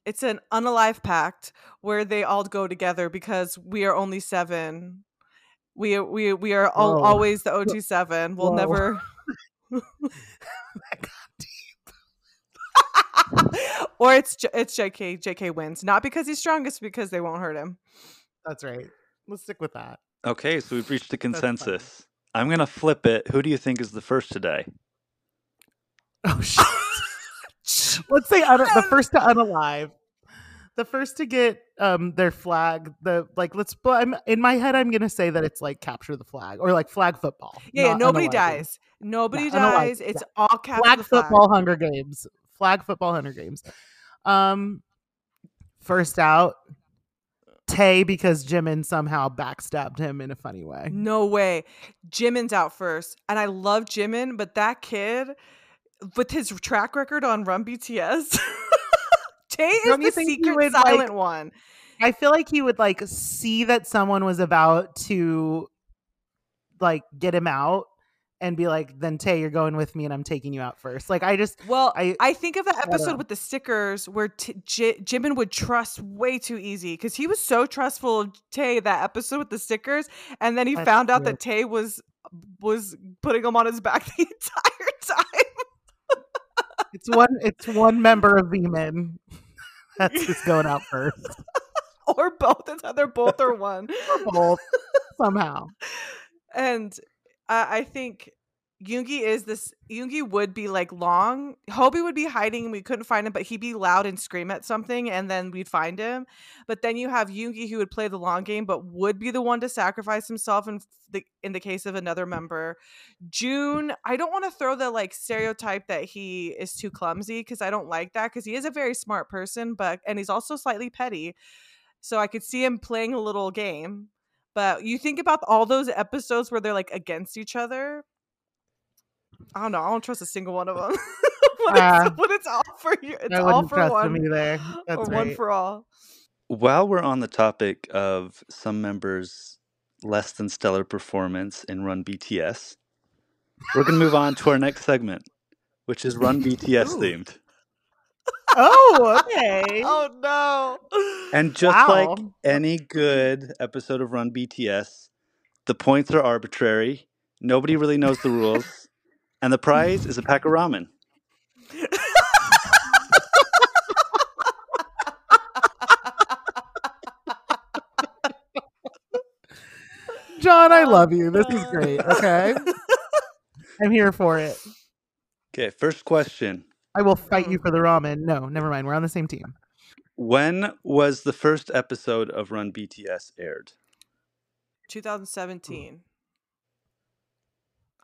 it's an unalive pact where they all go together because we are only seven. We we we are al- Whoa. always the OT seven. We'll Whoa. never. or it's J- it's JK. JK wins not because he's strongest, because they won't hurt him. That's right. Let's stick with that. Okay, so we've reached a consensus. I'm gonna flip it. Who do you think is the first today? Oh shit. Let's say un- the first to unalive. The first to get um their flag, the like let's but I'm in my head I'm gonna say that it's like capture the flag or like flag football. Yeah, yeah, nobody unaliving. dies. Nobody Yeah, unalive, dies. It's all capture Flag the flag. football Hunger Games. Flag football Hunger Games. Um first out Tae because Jimin somehow backstabbed him in a funny way. No way. Jimin's out first. And I love Jimin, but that kid with his track record on Run BTS. Tae is Don't the secret would, like- silent one. I feel like he would like see that someone was about to like get him out and be like, then Tae, you're going with me and I'm taking you out first. Like I just Well, I, I- think of don't episode with the stickers where T- J- Jimin would trust way too easy because he was so trustful of Tae that episode with the stickers, and then he That's found out true. that Tae was was putting him on his back the entire time. It's one. It's one member of Vmin. That's just going out first. or both. It's either both or one. Or both somehow. And uh, I think Yoongi is this. Yoongi would be like long. Hobi would be hiding and we couldn't find him, but he'd be loud and scream at something, and then we'd find him. But then you have Yoongi who would play the long game, but would be the one to sacrifice himself in the in the case of another member. June, I don't want to throw the like stereotype that he is too clumsy because I don't like that because he is a very smart person, but and he's also slightly petty. So I could see him playing a little game. But you think about all those episodes where they're like against each other. I don't know. I don't trust a single one of them. when, Uh, it's, when it's all for you, it's I all for trust one him either. That's or right. one for all. While we're on the topic of some members' less than stellar performance in Run BTS, we're going to move on to our next segment, which is Run BTS Ooh. themed. Oh, okay. Oh no! And just like any good episode of Run BTS, the points are arbitrary. Nobody really knows the rules. And the prize is a pack of ramen. John, I love you. This is great. Okay. I'm here for it. Okay, first question. I will fight you oh. for the ramen. No, never mind. We're on the same team. When was the first episode of Run BTS aired? 2017. Hmm.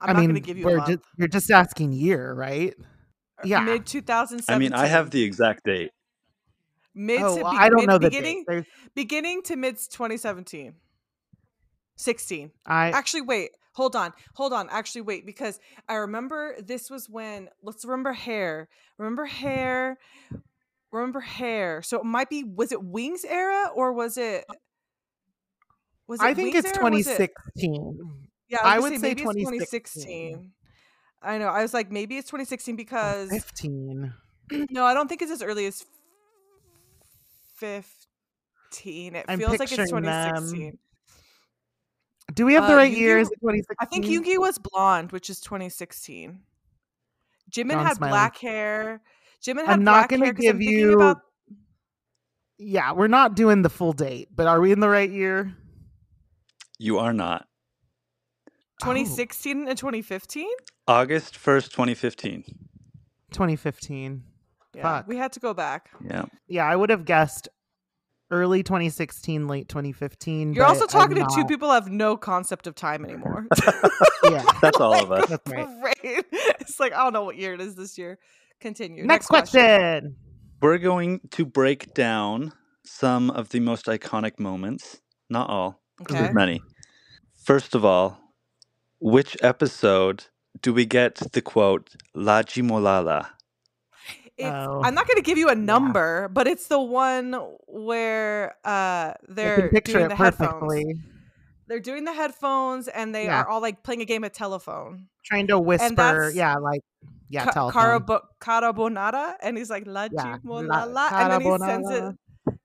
I'm I not mean, going to give you a we're month. just, you're just asking year, right? Uh, yeah. Mid 2017. I mean, I have the exact date. mid oh, to well, be- I don't mid- know the beginning date. Beginning to mid 2017. 16. I Actually, wait. Hold on. Hold on. Actually, wait because I remember this was when let's remember hair. Remember hair. Remember hair. So it might be was it Wings era or was it uh was it I think Wings it's era or was it- 2016. Yeah, I I, would would say 2016. 2016. I know. I was like, maybe it's 2016 because 15. no, I don't think it's as early as 15. It I'm feels like it's picturing them. 2016. Do we have the Uh, right Yoongi- year? Is it 2016? I think Yoongi was blonde, which is 2016. Jimin John's had smiling. black hair. Jimin had I'm not black gonna hair 'cause give I'm you- about Yeah, we're not doing the full date, but are we in the right year? You are not. Oh, 2016 and 2015. August 1st, 2015. 2015. Yeah, Fuck. we had to go back. Yeah. Yeah, I would have guessed early 2016, late 2015. You're also talking I'm to two people who have no concept of time anymore. Yeah. That's all of us. That's right. Great. It's like I don't know what year it is this year. Continue. Next, question. We're going to break down some of the most iconic moments. Not all. Okay. there's many. First of all, which episode do we get the quote "Laji Molala"? It's, Oh, I'm not going to give you a number, but it's the one where uh, they're doing it the headphones. They're doing the headphones, and they Yeah. are all like playing a game of telephone. Trying to whisper. that's Yeah, like, yeah, Ca- telephone. carabo- carbonara, and he's like la Yeah, la la- la, and then he sends it.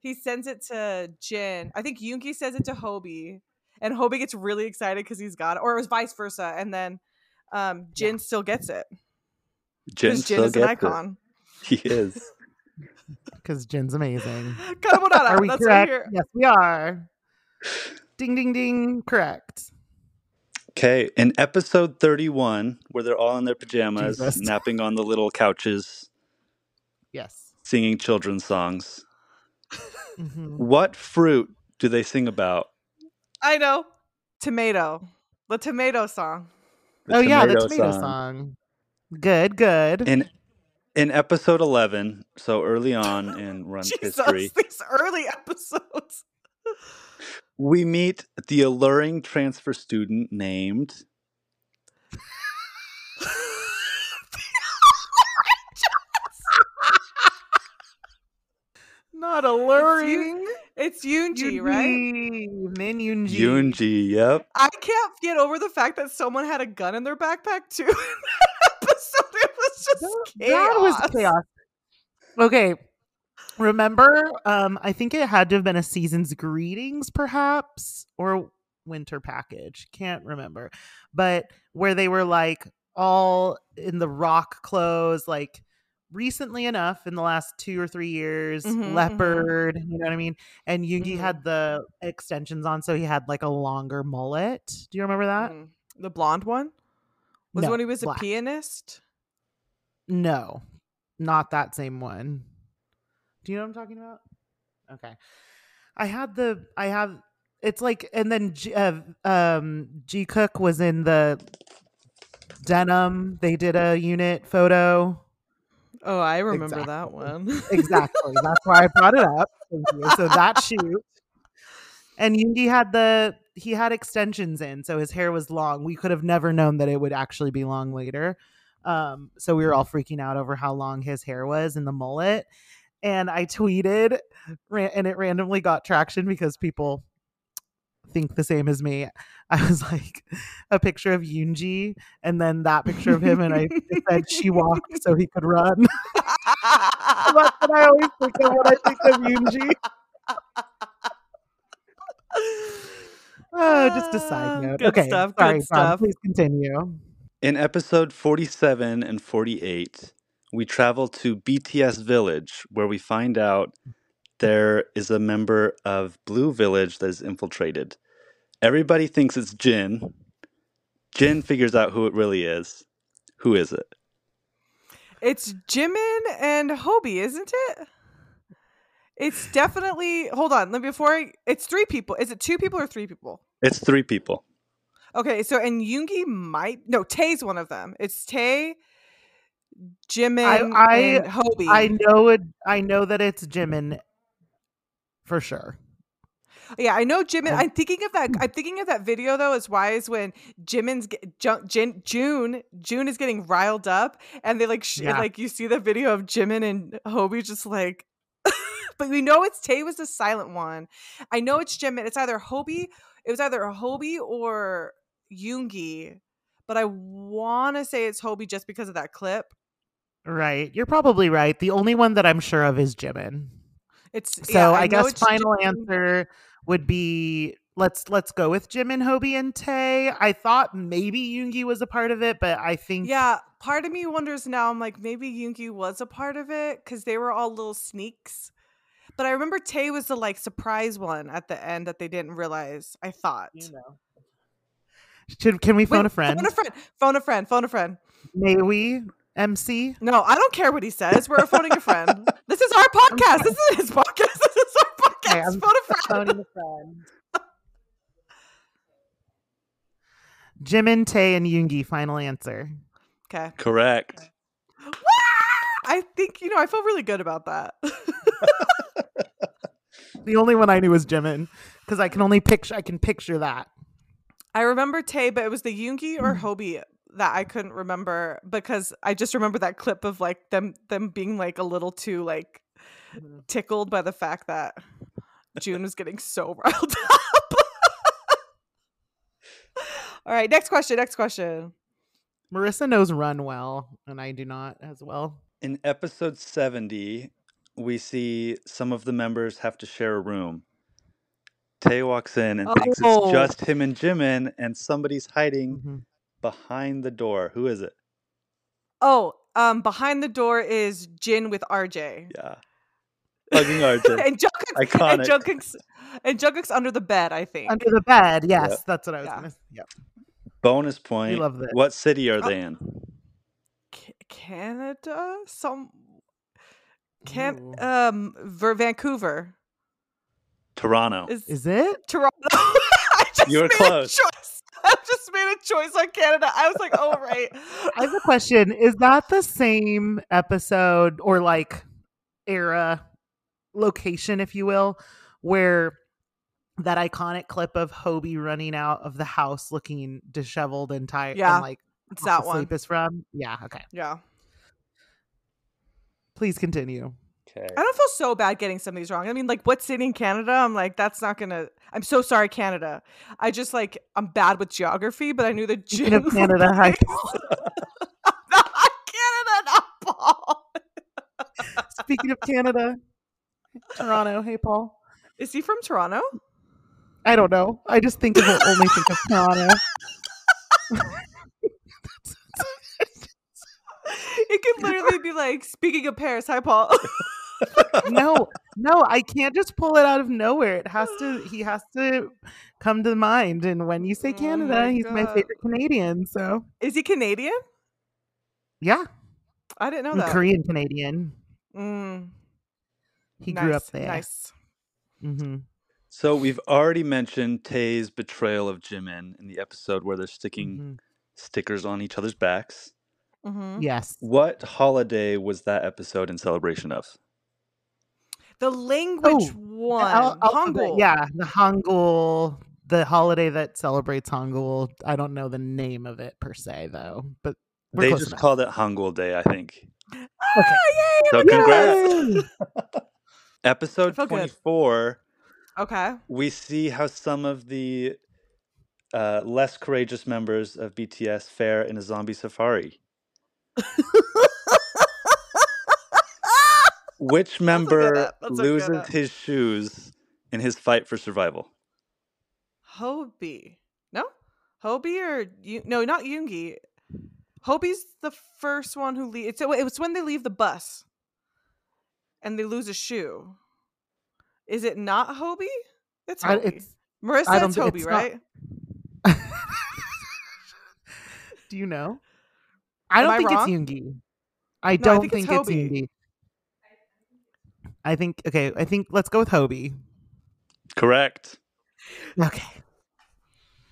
He sends it to Jin. I think Yoongi says it to Hobi, and Hobi gets really excited because he's got it, or it was vice versa, and then um, Jin still gets it Jin because Jin still is an icon. it. He is. Because Jin's amazing. Carbonara. Are we that's correct? right here. Yes, we are. Ding, ding, ding. Correct. Okay, in episode 31, where they're all in their pajamas, Jesus. napping on the little couches, Yes. singing children's songs, Mhm. what fruit do they sing about? I know. Tomato. The tomato song. The oh, yeah, the tomato tomato song. song. Good, good. In in episode 11, so early on in Run Jesus, history, these early episodes. we meet the alluring transfer student named Not alluring. It's Yoonji, right? Min Yoonji. Yoonji. Yep. I can't get over the fact that someone had a gun in their backpack too. in that episode, it was just That, chaos. that was chaos. Okay. Remember, um, I think it had to have been a season's greetings, perhaps, or winter package. Can't remember. But where they were like all in the rock clothes, like recently enough in the last two or three years, Mhm, mhm. leopard, you know what I mean? And Yoongi Mhm. had the extensions on, so he had like a longer mullet. Do you remember that? Mhm. The blonde one was No, when he was a pianist. No, not that same one. Do you know what I'm talking about? Okay. I had the I have it's like and then G, uh, um Jikook was in the denim. They did a unit photo. Oh, I remember that one. Exactly. That's why I brought it up. So that shoot. And Yoongi had the he had extensions in, so his hair was long. We could have never known that it would actually be long later. Um, so we were all freaking out over how long his hair was in the mullet. And I tweeted, and it randomly got traction because people think the same as me. I was like a picture of Yoonji, and then that picture of him, and I said she walked so he could run. That's what I always think of when I think of Yoonji. Oh, just a Ah, side note. good okay, stuff, good sorry, Tom, stuff. Please continue. In episode 47 and 48, we travel to BTS Village where we find out there is a member of Blue Village that is infiltrated. Everybody thinks it's Jin. Jin figures out who it really is. Who is it? It's Jimin and Hobi, isn't it? It's definitely. Hold on. Let me before I. It's three people. Is it two people or three people? It's three people. Okay, so and Yoongi might no Tae's one of them. It's Tae, Jimin, I- and Hobi. I know it. I know that it's Jimin for sure. yeah, I know Jimin. I- I'm thinking of that. Hmm. I'm thinking of that video though. Is when Jimin's Jin, June June is getting riled up, and they like sh- Yeah. like you see the video of Jimin and Hobi just like. but we know it's Tae was the silent one. I know it's Jimin. It's either Hobi. It was either a Hobi or Yoongi. But I want to say it's Hobi just because of that clip. Right, you're probably right. The only one that I'm sure of is Jimin. It's So yeah, I, know guess final Jimin. answer would be let's let's go with Jimin, Hobi, and Tae. I thought maybe Yoongi was a part of it, but I think Yeah, part of me wonders now. I'm like, maybe Yoongi was a part of it because they were all little sneaks. But I remember Tae was the like surprise one at the end that they didn't realize. I thought. you know. Should can we phone Wait, a friend? Phone a friend. Phone a friend. Phone a friend. May we? MC? No, I don't care what he says. We're phoning a friend. This is our podcast. This is his podcast. This is our podcast. Okay, I'm phone a friend. Phoning a friend. Jimin, Tae, and Yoongi. Final answer. Okay. Correct. I think you know. I feel really good about that. The only one I knew was Jimin because I can only picture. I can picture that. I remember Tae, but it was the Yoongi or Mm. Hobi that I couldn't remember because I just remember that clip of like them them being like a little too like tickled by the fact that June was getting so riled up. All right, next question. Next question. Marissa knows run well, and I do not as well. In episode 70, we see some of the members have to share a room. Tae walks in and thinks Oh. it's just him and Jimin, and somebody's hiding Mhm. behind the door. Who is it? Oh, um, behind the door is Jin with RJ. Yeah. Hugging RJ. and Jungkook's, and Iconic. Jungkook's and Jungkook's under the bed. I think. Under the bed. Yes, that's what I was Yeah. gonna. Yep. Bonus point. love this. What city are Oh. they in? Ca- Canada, some can Ooh. um Ver- Vancouver Toronto. is, Is it? Toronto. I just You were made close. a choice. I just made a choice on Canada. I was like, oh right. I have a question. Is that the same episode or like era location, if you will, where that iconic clip of Hobi running out of the house looking disheveled and tired Yeah, and like It's half that one. asleep is from? Yeah, okay. Yeah. Please continue. Okay. I don't feel so bad getting some of these wrong. I mean, like, what city in Canada? I'm like, that's not gonna. I'm so sorry, Canada. I just like I'm bad with geography, but I knew the Speaking Jin of Canada, hi. Canada, not Paul. Speaking of Canada, Toronto. Hey, Paul. Is he from Toronto? I don't know. I just think of only think of Toronto. It could literally be like, speaking of Paris, hi Paul. No, no, I can't just pull it out of nowhere. It has to. He has to come to mind. And when you say Oh Canada, my he's my favorite Canadian. So Is he Canadian? yeah, I didn't know I'm that. Korean Canadian. Mm, He grew up nice, there. Nice. hmm So we've already mentioned Tae's betrayal of Jimin in the episode where they're sticking Mhm. stickers on each other's backs. Mm-hmm. Yes. What holiday was that episode in celebration of? The language Oh, The one, al- alphabet- Hangul. Yeah, the Hangul, the holiday that celebrates Hangul. I don't know the name of it per se, though, but we're they close just enough. called it Hangul Day, I think. Okay. Ah, So yay! congrats. Yay! Episode felt good. 24, Okay. we see how some of the uh, less courageous members of BTS fare in a zombie safari. Which member ep- that's a good loses his shoes in his fight for survival? Hobi. No? Hobi or you no, not Yoongi. Hobi's the first one who leaves. So it was when they leave the bus and they lose a shoe. Is it not Hobi? It's I- it's- Marissa, I don't it's Hobi, it's not- right? Do you know? I Am don't I think wrong? it's Yoongi. I I don't think think, it's it's, Hobi. Yoongi. I think okay. I think let's go with Hobi. Correct. Okay.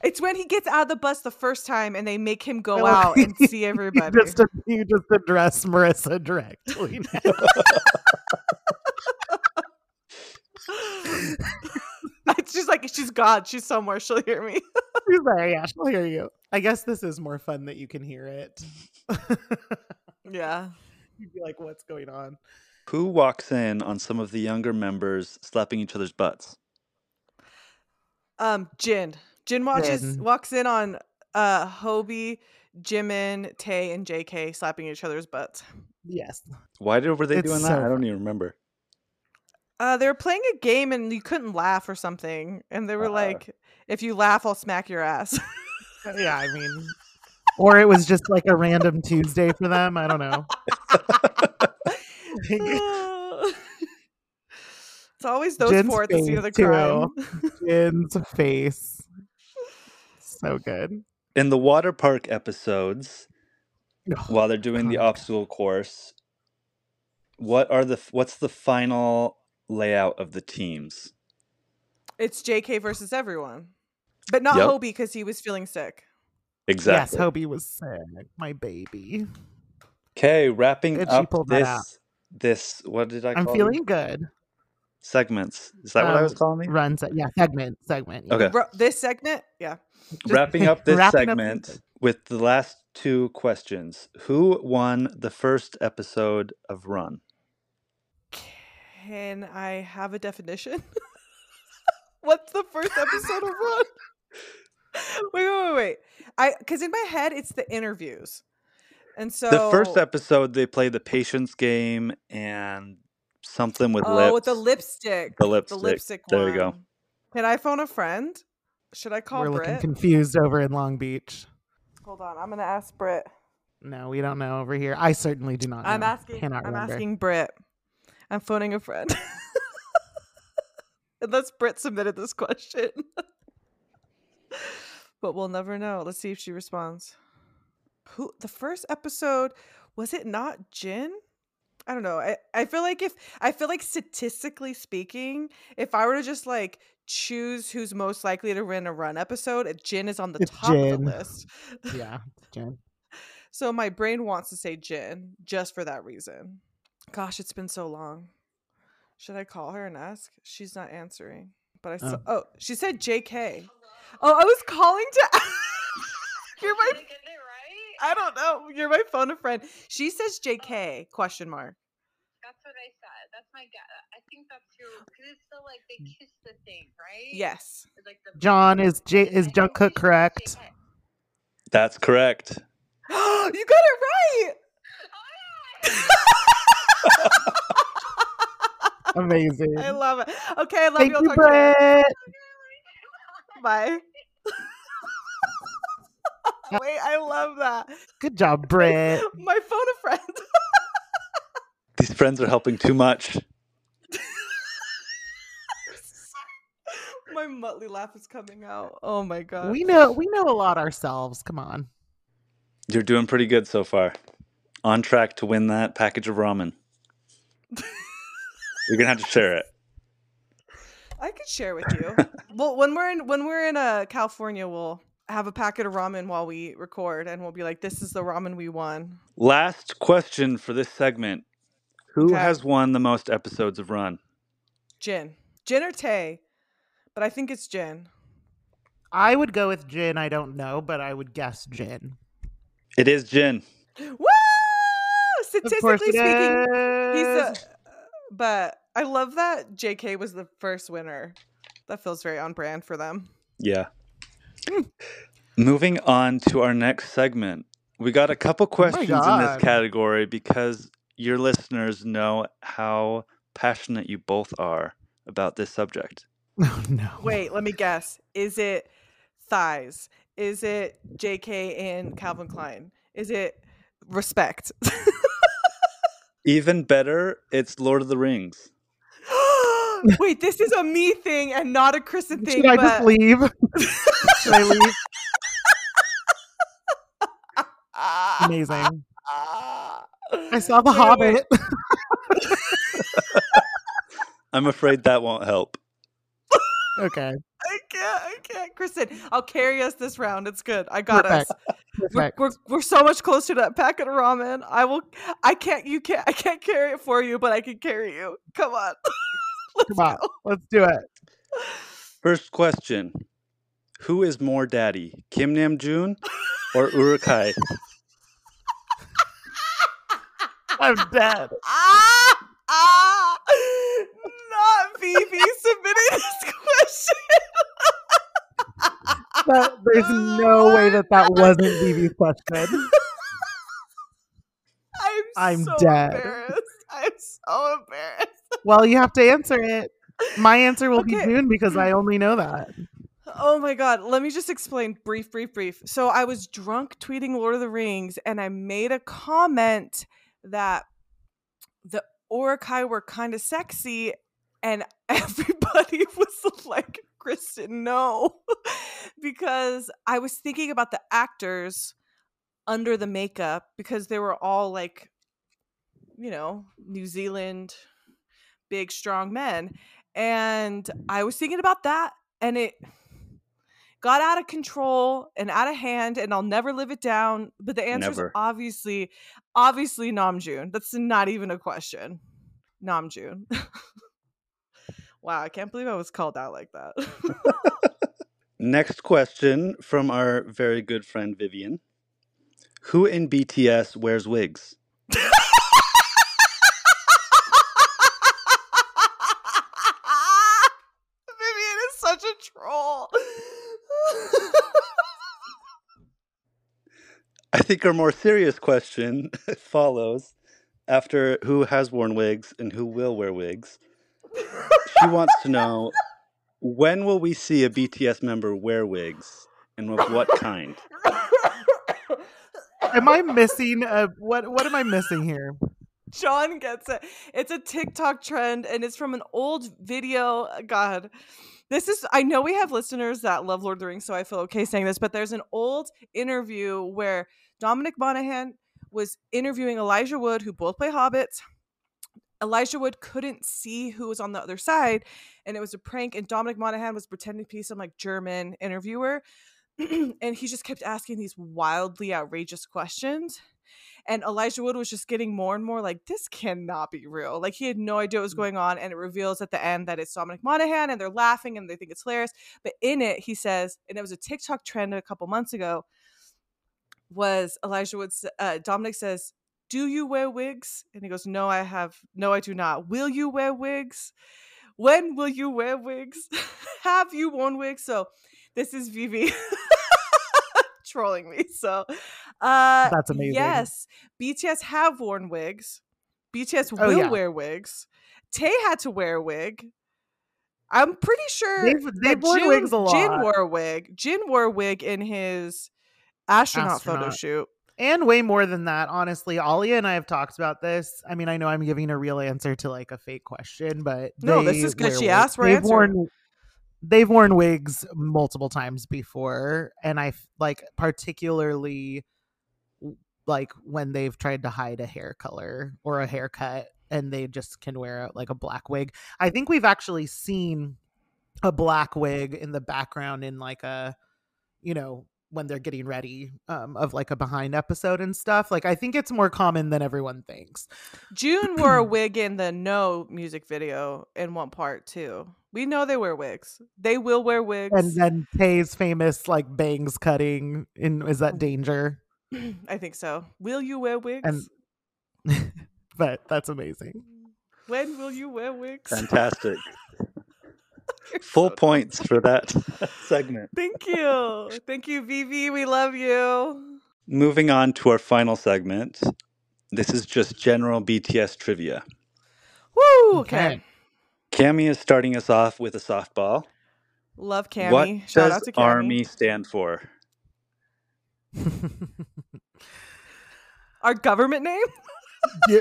It's when he gets out of the bus the first time and they make him go out and see you everybody. just you just address Marissa directly. now. it's just like she's God. She's somewhere. She'll hear me. She's there, yeah, she'll hear you. I guess this is more fun that you can hear it. Yeah. You'd be like, "What's going on?" Who walks in on some of the younger members slapping each other's butts? Um, Jin. Jin watches Jin. walks in on uh Hobi, Jimin, Tae, and JK slapping each other's butts. Yes. Why did, were they It's doing that? so I don't even remember. Uh, they were playing a game and you couldn't laugh or something, and they were Uh. like, "If you laugh, I'll smack your ass." Yeah, I mean, or it was just like a random Tuesday for them. I don't know. it's always those Jin's four at the scene of the face, crime. Jin's face. So good. In the water park episodes, Oh, while they're doing the obstacle course, what are the what's the final layout of the teams? It's JK versus everyone, but not Yep. Hobi because he was feeling sick. Exactly. Yes, Hobi was sick. My baby. Okay, wrapping Good she up pulled this out. This what did I I'm feeling them? good. segments? Is that what I was Um, calling these? Runs. Yeah, segment. Segment. yeah. Okay. Ru- this segment, yeah. Just Wrapping up this wrapping segment this- with the last two questions. Who won the first episode of Run? Can I have a definition? What's the first episode of Run? wait, wait, wait, wait. I because in my head it's the interviews, and so the first episode they play the patience game and something with Oh, lips. with the lipstick. The The lipstick. lipstick. There you go. Can I phone a friend? Should I call We're looking confused over in Long Beach. Hold on, I'm gonna ask Britt. No, we don't know over here. I certainly do not know. I'm asking. Cannot I'm remember. asking Britt. I'm phoning a friend. Unless Britt submitted this question. but we'll never know. Let's see if she responds. Who the first episode was it not Jin? I don't know. I, I feel like if I feel like statistically speaking, if I were to just like choose who's most likely to win a run episode, Jin is on the It's top of the list. yeah, Jen. So my brain wants to say Jin just for that reason. Gosh, it's been so long. Should I call her and ask? She's not answering. But I saw, Oh. oh, she said JK. Oh, I was calling to You're my I get it right? I don't know. You're my phone a friend. She says JK question mark. That's what I said. That's my guess. I think that's your because it's still like they mm. kiss the thing, right? Yes. Like the John is J is I think Jungkook correct? JK. That's correct. you got it right. Oh, Amazing. I love it. Okay, I love Thank you. I'll you, to you. Brett. Bye. Wait, I love that. Good job, Brett. My phone a friend. These friends are helping too much. my Muttley laugh is coming out. Oh my god. We know we know a lot ourselves. Come on. You're doing pretty good so far. On track to win that package of ramen. You're gonna have to share it. I could share with you. well, when we're in when we're in uh, California, we'll have a packet of ramen while we record, and we'll be like, "This is the ramen we won." Last question for this segment: Who Okay. has won the most episodes of Run? Jin, Jin or Tae, but I think it's Jin. I would go with Jin. I don't know, but I would guess Jin. It is Jin. Woo! Statistically it speaking, he's a. But I love that JK was the first winner. That feels very on brand for them. Yeah. Moving on to our next segment. We got a couple oh questions in this God. category because your listeners know how passionate you both are about this subject. Oh, no. Wait, let me guess. Is it thighs? Is it JK and Calvin Klein? Is it respect? Even better, it's Lord of the Rings. Wait, this is a me thing and not a Kristen thing. Should I just leave? Should I leave? Amazing. I saw the Wait, wait. Hobbit. I'm afraid that won't help. okay. I can't. I can't. Kristen, I'll carry us this round. It's good. I got Perfect. us. We're, Perfect. we're, we're so much closer to that packet of ramen. I will. I can't. You can't. I can't carry it for you, but I can carry you. Come on. Let's Come on. go. Let's do it. First question Who is more daddy, Kim Namjoon or Uruk-hai? I'm dead. Ah, ah, not Vivi submitting this question. But there's no way that that wasn't Vivi's question. I'm, I'm so dead. embarrassed. I'm so embarrassed. Well, you have to answer it. My answer will be June because I only know that. Oh my god, let me just explain brief, brief, brief. So I was drunk tweeting Lord of the Rings and I made a comment that the Uruk-hai were kind of sexy and everybody was like, Kristen, no. because I was thinking about the actors under the makeup because they were all like, you know, New Zealand big strong men. And I was thinking about that and it got out of control and out of hand and I'll never live it down. But the answer is Never. obviously, obviously Namjoon. That's not even a question. Namjoon. wow, I can't believe I was called out like that. Next question from our very good friend Vivian Who in BTS wears wigs? Vivian is such a troll. I think our more serious question follows after who has worn wigs and who will wear wigs. She wants to know when will we see a BTS member wear wigs and of what kind? Am I missing a what what am I missing here? John gets it. It's a TikTok trend and it's from an old video. God. This is I know we have listeners that love Lord of the Rings, so I feel okay saying this, but there's an old interview where Dominic Monaghan was interviewing Elijah Wood, who both play hobbits. Elijah Wood couldn't see who was on the other side, and it was a prank. And Dominic Monaghan was pretending to be some like German interviewer, and he just kept asking these wildly outrageous questions. And Elijah Wood was just getting more and more like, this cannot be real. Like he had no idea what was mm. going on. And it reveals at the end that it's Dominic Monaghan and they're laughing and they think it's hilarious. But in it, he says, and it was a TikTok trend a couple months ago, was Elijah Wood, s- uh, Dominic says, do you wear wigs? And he goes, no, I have, no, I do not. Will you wear wigs? When will you wear wigs? have you worn wigs? So this is Vivi trolling me. So uh That's amazing. Yes, BTS have worn wigs. BTS Oh, will yeah. wear wigs. Tae had to wear a wig. I'm pretty sure They've- they've worn wigs a lot. Jin wore a wig. Jin wore a wig in his astronaut, photo shoot. and way more than that honestly alia and i have talked about this i mean i know i'm giving a real answer to like a fake question but No, this is because She wigs. asked for they've answer. worn they've worn wigs multiple times before and i like particularly like when they've tried to hide a hair color or a haircut and they just can wear like a black wig i think we've actually seen a black wig in the background in like a you know when they're getting ready um, of like a behind episode and stuff like i think it's more common than everyone thinks Joon wore a wig in the No music video in one part too. We know they wear wigs. They will wear wigs. and then Tae's famous like bangs cutting in is that danger I think so. Will you wear wigs? and but that's amazing when will you wear wigs? Fantastic. You're Full so- points for that segment. Thank you. Thank you, Vivi. We love you. Moving on to our final segment. This is just general BTS trivia. Woo! Okay. Okay. Cami is starting us off with a softball. Love Cami. What Shout does out to Cammy. Army stand for? Our government name? Yeah,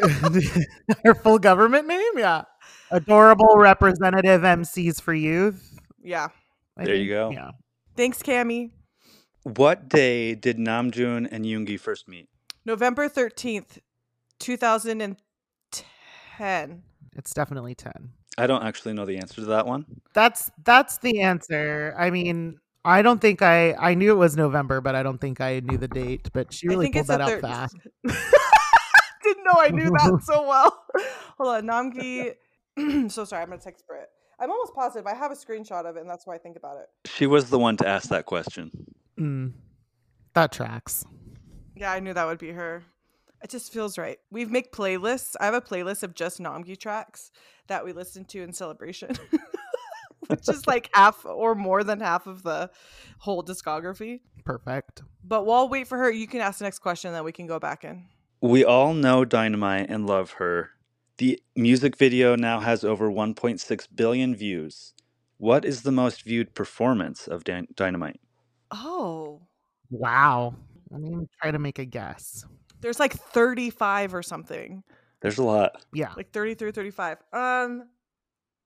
Our full government name, yeah. Adorable representative MCs for youth. Yeah. I There you go. Yeah. Thanks, Cammy. What day did Namjoon and Yoongi first meet? November 13th, 2010. It's definitely 10. I don't actually know the answer to that one. That's that's the answer. I mean, I don't think I I knew it was November, but I don't think I knew the date, but she really I think pulled that the out third. fast. Didn't know I knew that so well. Hold on, Namgi. so sorry, I'm gonna text Britt. I'm almost positive. I have a screenshot of it, and that's why I think about it. She was the one to ask that question. Mm, that tracks. Yeah, I knew that would be her. It just feels right. We make playlists. I have a playlist of just Namgi tracks that we listen to in celebration, which is like half or more than half of the whole discography. Perfect. But while wait for her, you can ask the next question, then we can go back in. We all know Dynamite and love her. The music video now has over 1.6 billion views. What is the most viewed performance of Dy- Dynamite? Oh, Wow. Let me try to make a guess. there's like 35 or something, There's a lot. Yeah. like 33 or 35. Um,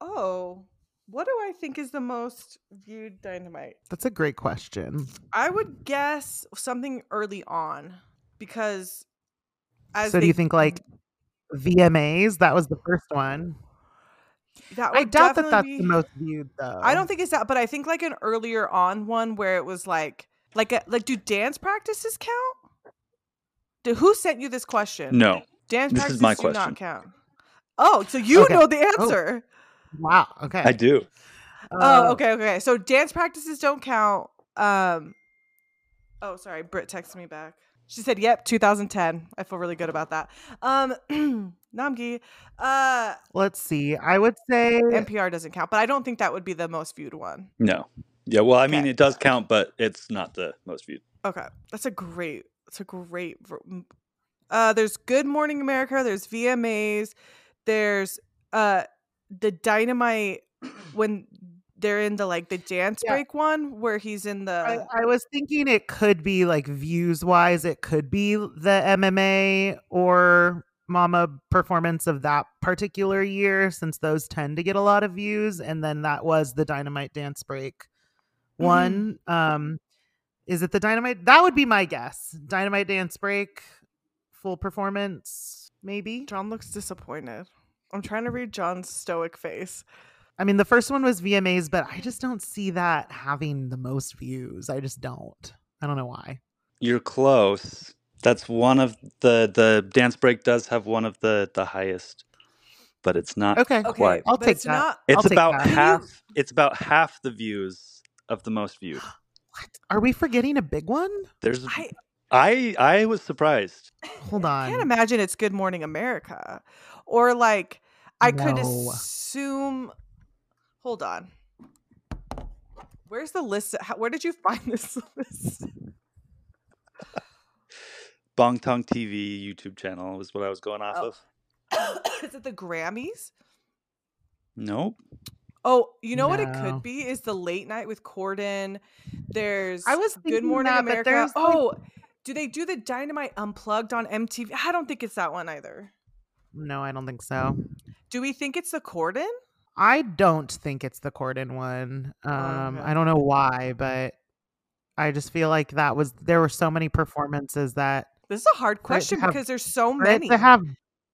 oh, what do I think is the most viewed Dynamite? That's a great question. I would guess something early on because as so do you think like VMAs? That was the first one. that I doubt that that's be- the most viewed though. I don't think it's that, but I think like an earlier on one where it was like like a, like do dance practices count? Do who sent you this question? No. dance this practices is my do question. not count. Oh, so you Okay. know the Oh. answer. Wow. Okay. I do. Oh, Uh, okay, okay. So dance practices don't count. Um Oh, sorry. Britt texted me back. She said, "Yep, 2010." I feel really good about that. Um Namgi, uh Let's see. I would say NPR doesn't count, but I don't think that would be the most viewed one. No. Yeah, well, I mean, it does count, but it's not the most viewed. Okay, that's a great. That's a great. ver- Uh, there's Good Morning America. There's VMAs. There's uh the Dynamite when they're in the like the dance Yeah. break one where he's in the. I, I was thinking it could be like views wise, it could be the MMA or Mama performance of that particular year, since those tend to get a lot of views. And then that was the Dynamite Dance Break one. Um, is it the Dynamite? That would be my guess. Dynamite Dance Break, full performance, maybe. John looks disappointed. I'm trying to read John's stoic face. I mean, the first one was VMAs, but I just don't see that having the most views. I just don't. I don't know why. You're close. That's one of the the dance break does have one of the the highest, but it's not Okay. Okay. I'll but take it's that. not. It's I'll about that. half. It's about half the views of the most viewed. What? Are we forgetting a big one? There's I I I was surprised. Hold on. I can't imagine it's Good Morning America, or like I could assume. Hold on. Where's the list? How, where did you find this list? Bangtan TV YouTube channel was what I was going off Oh. of. Is it the Grammys? Nope. Oh, you know what it could be is the late night with Corden. There's I was Good thinking Morning that, but America. there's, like- oh, Do they do the Dynamite Unplugged on MTV? I don't think it's that one either. No, I don't think so. Do we think it's the Corden? I don't think it's the Corden one. Um, okay. I don't know why, but I just feel like that was there were so many performances that This is a hard question have- because there's so many. to have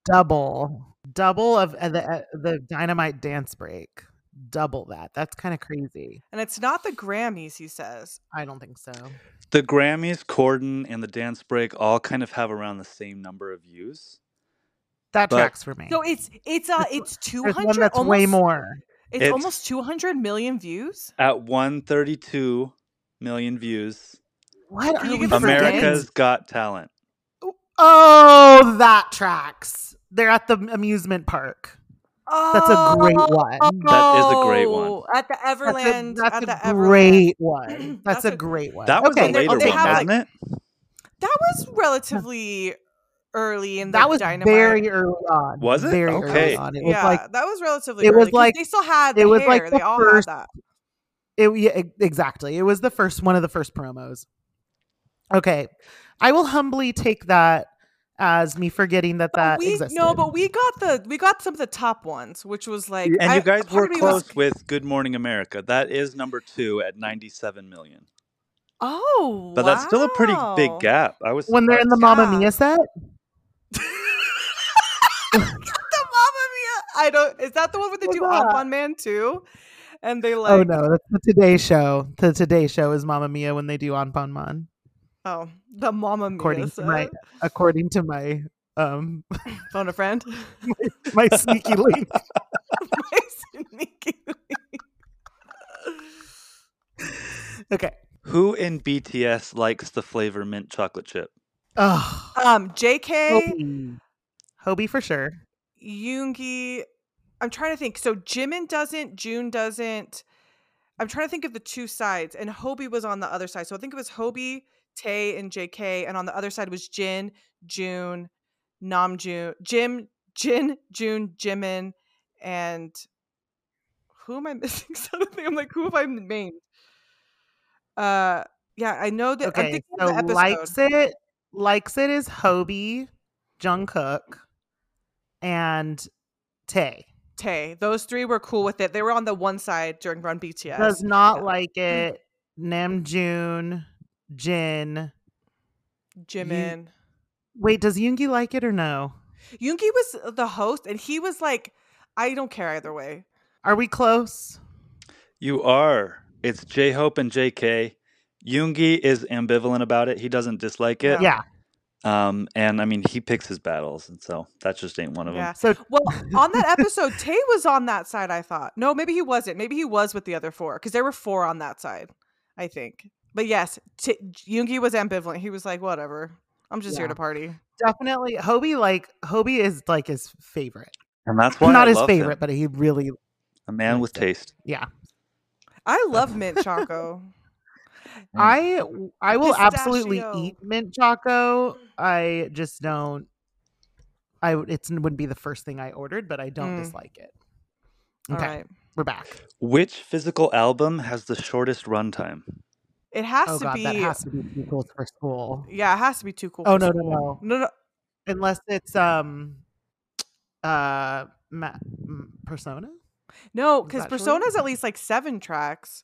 double, double of uh, the uh, the Dynamite dance break, double that. That's kind of crazy. and it's not the Grammys, he says. I don't think so. The Grammys, Corden, and the dance break all kind of have around the same number of views. That But- tracks for me. So it's it's uh it's two There's one hundred that's almost way more. It's, It's- almost two hundred million views. At 132 million views, What are you we give forgetting? America's Got Talent. Oh, that tracks. They're at the amusement park. That's a great one. That is a great one. Oh, At the That's Everland. a, that's at a the Everland. great one. That's, That's a, a- great one. That was okay, a later they one, wasn't like, it? That was relatively early in the that was Dynamite. very early on. Was it? Very Okay. early on. It was yeah, like that was relatively. it was early 'cause like- they still had. it was hair. like the they all first- had that. it. Yeah, exactly. It was the first one of the first promos. Okay, I will humbly take that as me forgetting that But that we existed. no, but we got the we got some of the top ones, which was like. And I- you guys were of me was- close with Good Morning America. That is number two at 97 million. Oh, But that's still a pretty big gap. I was when they're in the surprised. Mamma Yeah. Mia set. the Mamma Mia. I don't. Is that the one where they What's do that? Anpanman too? And they like. oh no, that's the Today Show. The Today Show is Mamma Mia when they do Anpanman. Oh, the Mamma Mia. According to my, according to my, um, phone a friend. my sneaky link. My sneaky Okay. Who in BTS likes the flavor mint chocolate chip? Oh, Um, J.K. Hobi. Hobi for sure. Yoongi. I'm trying to think. So Jimin doesn't. Joon doesn't. I'm trying to think of the two sides, and Hobi was on the other side. So I think it was Hobi, Tae, and J.K. And on the other side was Jin, Joon, Namjoon, Jim, Jin, Joon, Jimin, and who am I missing? Suddenly, I'm like, who have I named? Uh, yeah, I know that. Okay, so likes it. Likes it is Hobi, Jungkook, and Tae. Tae. Those three were cool with it. They were on the one side during Run BTS. Does not Yeah. like mm-hmm. it. Namjoon, Jin. Jimin. Wait, does Yoongi like it or no? Yoongi was the host, and he was like, "I don't care either way." Are we close? You are. It's J Hope and JK. Yoongi is ambivalent about it. He doesn't dislike it. Yeah. Um, and I mean, he picks his battles, and so that just ain't one of them. Yeah. So Well, on that episode, Tae was on that side. I thought. No, maybe he wasn't. Maybe he was with the other four because there were four on that side. I think. But yes, T- Yoongi was ambivalent. He was like, "Whatever, I'm just here to party." definitely Hobi like Hobi is like his favorite. And that's why Not I his love favorite, him. but he really A man with it. taste. yeah. I love mint choco. I I will absolutely eat mint choco. I just don't. I w- it's wouldn't be the first thing I ordered, but I don't Mm. dislike it. Okay, right. we're back. Which physical album has the shortest runtime? It has Oh to god, be. that has to be too cool for school. yeah, it has to be too cool. Oh, for no, no, school. no. no, no. Unless it's um, uh, ma- Persona. No, because that short? Persona's at least like seven tracks.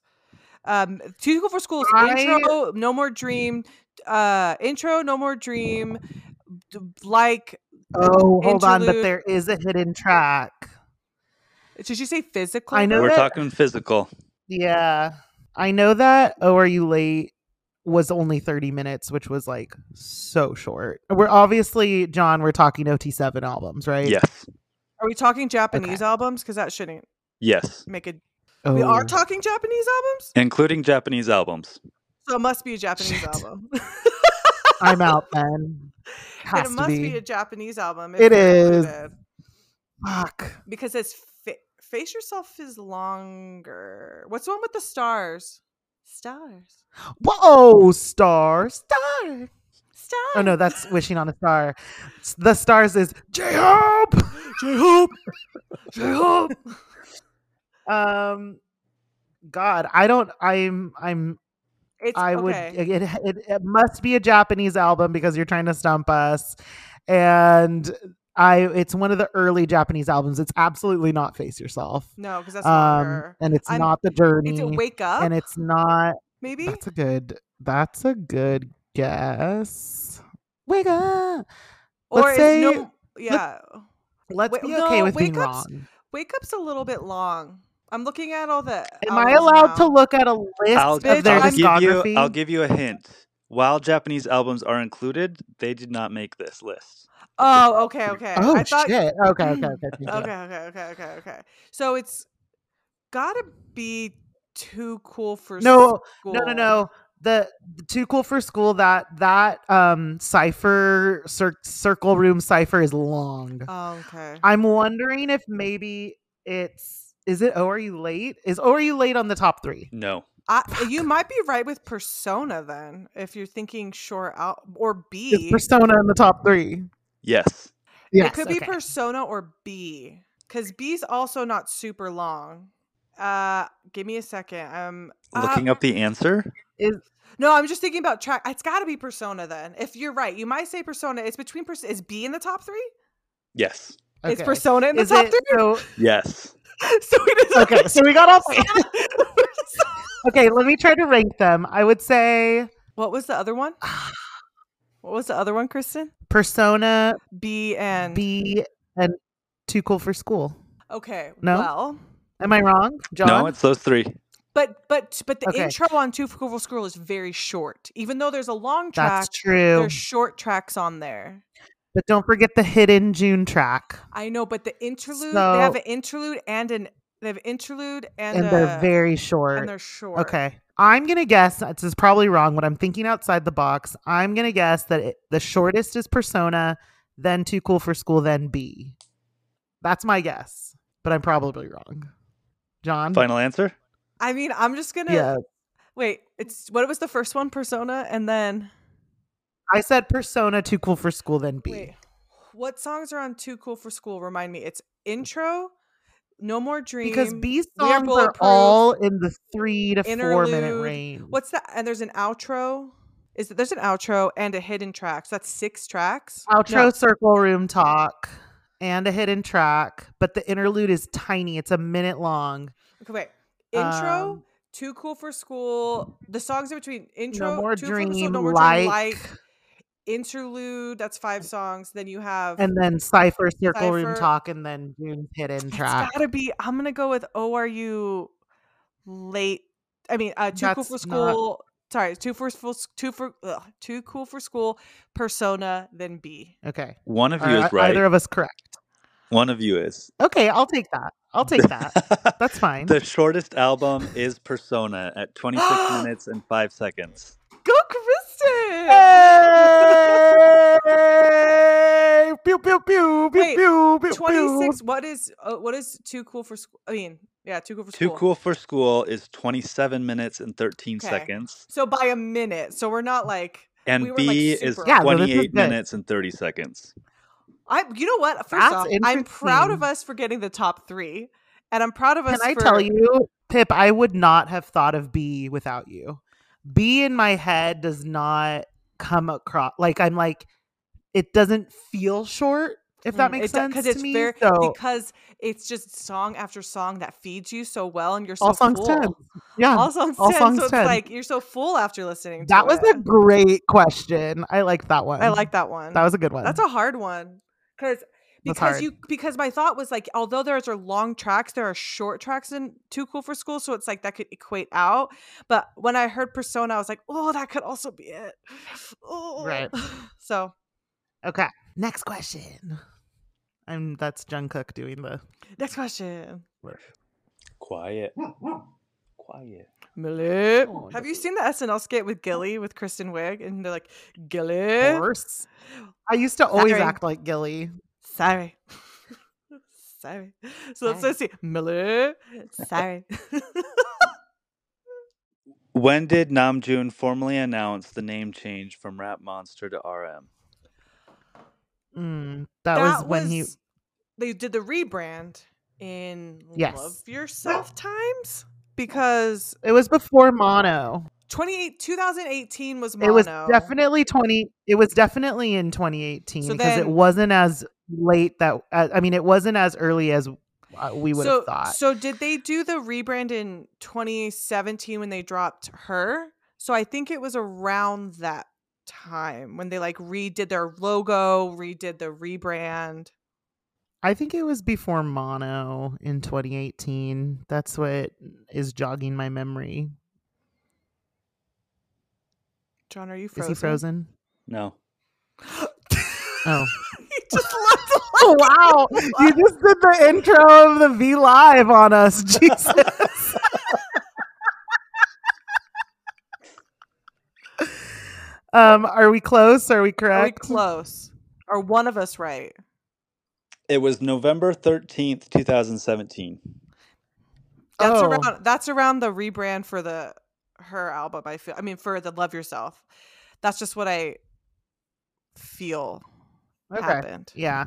Um, Too Cool for School's I- intro, No More Dream, uh, intro, No More Dream, d- like. Oh, hold on, but there is a hidden track. Did you say physical? I know We're that- talking physical. Yeah, I know that. Oh, are you late? Was only thirty minutes, which was like so short. We're obviously John. We're talking OT seven albums, right? Yes. Are we talking Japanese albums? Because that shouldn't Yes. make it. Oh. We are oh. talking Japanese albums, Including Japanese albums. so it must be a Japanese Shit. album. I'm out then. Has it to must be. be. a Japanese album. It's included. Fuck. because it's fa- face yourself is longer. What's the one with the stars? Stars. Whoa, star, star. Stars. Oh no, that's wishing on a star. The stars is J Hope. J Hope. J Hope. Um, God, I don't. I'm. I'm. It's I would. okay. It, it it must be a Japanese album because you're trying to stump us, and I. It's one of the early Japanese albums. It's absolutely not Face Yourself. No, because that's Um, longer. and it's I'm- not the journey. Is it Wake Up? and it's not. maybe. That's a good. That's a good guess. Wake up. or let's is say- no. Yeah. Let's Wait, be okay no, with being Up's- wrong. Wake Up's a little bit long. I'm looking at all the. Am I albums allowed to look at a list I'll, of Bitch, their I'll I'm- give you. I'll give you a hint. While Japanese albums are included, they did not make this list. Oh, okay, okay. oh I thought. shit! Okay, okay, okay. Okay, okay, okay, okay, okay. So it's gotta be too cool for No, school. No, no, no. The, the too cool for school. That that um cipher cir- circle room cipher is long. Oh, okay. I'm wondering if maybe it's is it Oh Are You Late? Is Oh Are You Late on the top three? No. I, you might be right with Persona then, if you're thinking short out or B. Is Persona in the top three? Yes. Yes, it could be. Persona or B, because B's also not super long. Uh, give me a second. Um, uh, Looking up the answer. Is No, I'm just thinking about track. It's got to be Persona then. If you're right, you might say Persona. It's between Persona. Is B in the top three? Yes. It's okay. Persona in the Is top it three. so? Yes. so it is Okay, so we got all. Okay, let me try to rank them. I would say what was the other one? What was the other one, Kristen? Persona B and B and Too Cool for School. Okay. No? Well, Am I wrong, John? No, it's those three. but but but the Okay. intro on Two Cool for School is very short. Even though there's a long track, That's true. there's short tracks on there. But don't forget the hidden Joon track. I know, but the interlude they have an interlude and an they have interlude and, And, they're very short. and they're short. Okay. I'm going to guess, this is probably wrong, but I'm thinking outside the box. I'm going to guess that it, the shortest is Persona, then Too Cool for School, then B. That's my guess, but I'm probably wrong. John? Final answer. I mean, I'm just gonna Yeah. wait. It's what was the first one? Persona, and then I said Persona, Too Cool for School, then B. wait. What songs are on Too Cool for School? Remind me. It's intro, No More Dream. Because B Are songs are all in the three to four minute range. What's that? And there's an outro. Is that, there's an outro and a hidden track? So that's six tracks. outro No. circle room talk and a hidden track, but the interlude is tiny. It's a minute long. Okay, wait. Intro, Um, Too Cool for School. The songs in between intro, no more Too Cool for School, dream, No More like, Dream, like interlude. That's five songs. Then you have and then cipher circle room Cypher. talk, and then Joon's hidden track. It's gotta be. I'm gonna go with "Oh, are you late?" I mean, uh, too cool for That's not- school. Sorry, too for school. Too for ugh, too cool for school. Persona, then B. Okay, One of you Are is right. either of us correct? One of you is. Okay, I'll take that. I'll take that. That's fine. the shortest album is Persona at 26 minutes and 5 seconds. Go, Kristen! Hey! Pew pew pew pew Wait, pew pew. Twenty six. What is uh, what is too cool for school? I mean, yeah, too cool for school. Too. Cool for School is 27 minutes and 13 Okay. seconds. So by a minute. So we're not like And We were, like, B is super Yeah, no, this is 28 minutes and 30 seconds. I. You know what? First That's off, I'm proud of us for getting the top three, and I'm proud of us. Can us. I tell you, Pip? I would not have thought of B without you. B in my head does not come across like I'm like it doesn't feel short. If that makes sense because Mm, it's me. very so because it's just song after song that feeds you so well, and you're so all songs full. ten. Yeah, All songs all ten. songs so it's like you're so full after listening. to that was it. a great question. I like that one. I like that one. that was a good one. That's a hard one because because hard. you because my thought was like although there's are long tracks, there are short tracks in Too Cool for School, so it's like that could equate out. But when I heard Persona, I was like, oh, that could also be it. Oh. Right. So okay. Next question. I'm that's Jungkook doing the next question. Quiet. Quiet. Millie. Oh, Have you seen the SNL skit with Gilly with Kristen Wiig? And they're like, Gilly. horse. I used to always Sorry. act like Gilly. Sorry. Sorry. So let's Sorry. let's see. Millie. Sorry. When did Namjoon formally announce the name change from Rap Monster to RM? Mm, that, was when he they did the rebrand in Yes. Love Yourself times because it was before mono. 28 2018 was mono. It was definitely 20 it was definitely in 2018 So because it wasn't as late that uh, I mean it wasn't as early as uh, we would so, have thought. So did they do the rebrand in 2017 when they dropped her? So I think it was around that time when they like redid their logo, redid the rebrand. I think it was before Mono in 2018. That's what is jogging my memory. John, are you Is he frozen? No. Oh. he just looked like Oh wow! You just did the intro of the V Live on us, Jesus. um, are we close? Are we Are we correct? close? Are one of us right? It was November 13th, 2017. That's Oh. around that's around the rebrand for the her album. I feel. I mean, for the Love Yourself. That's just what I feel Okay. happened. Yeah.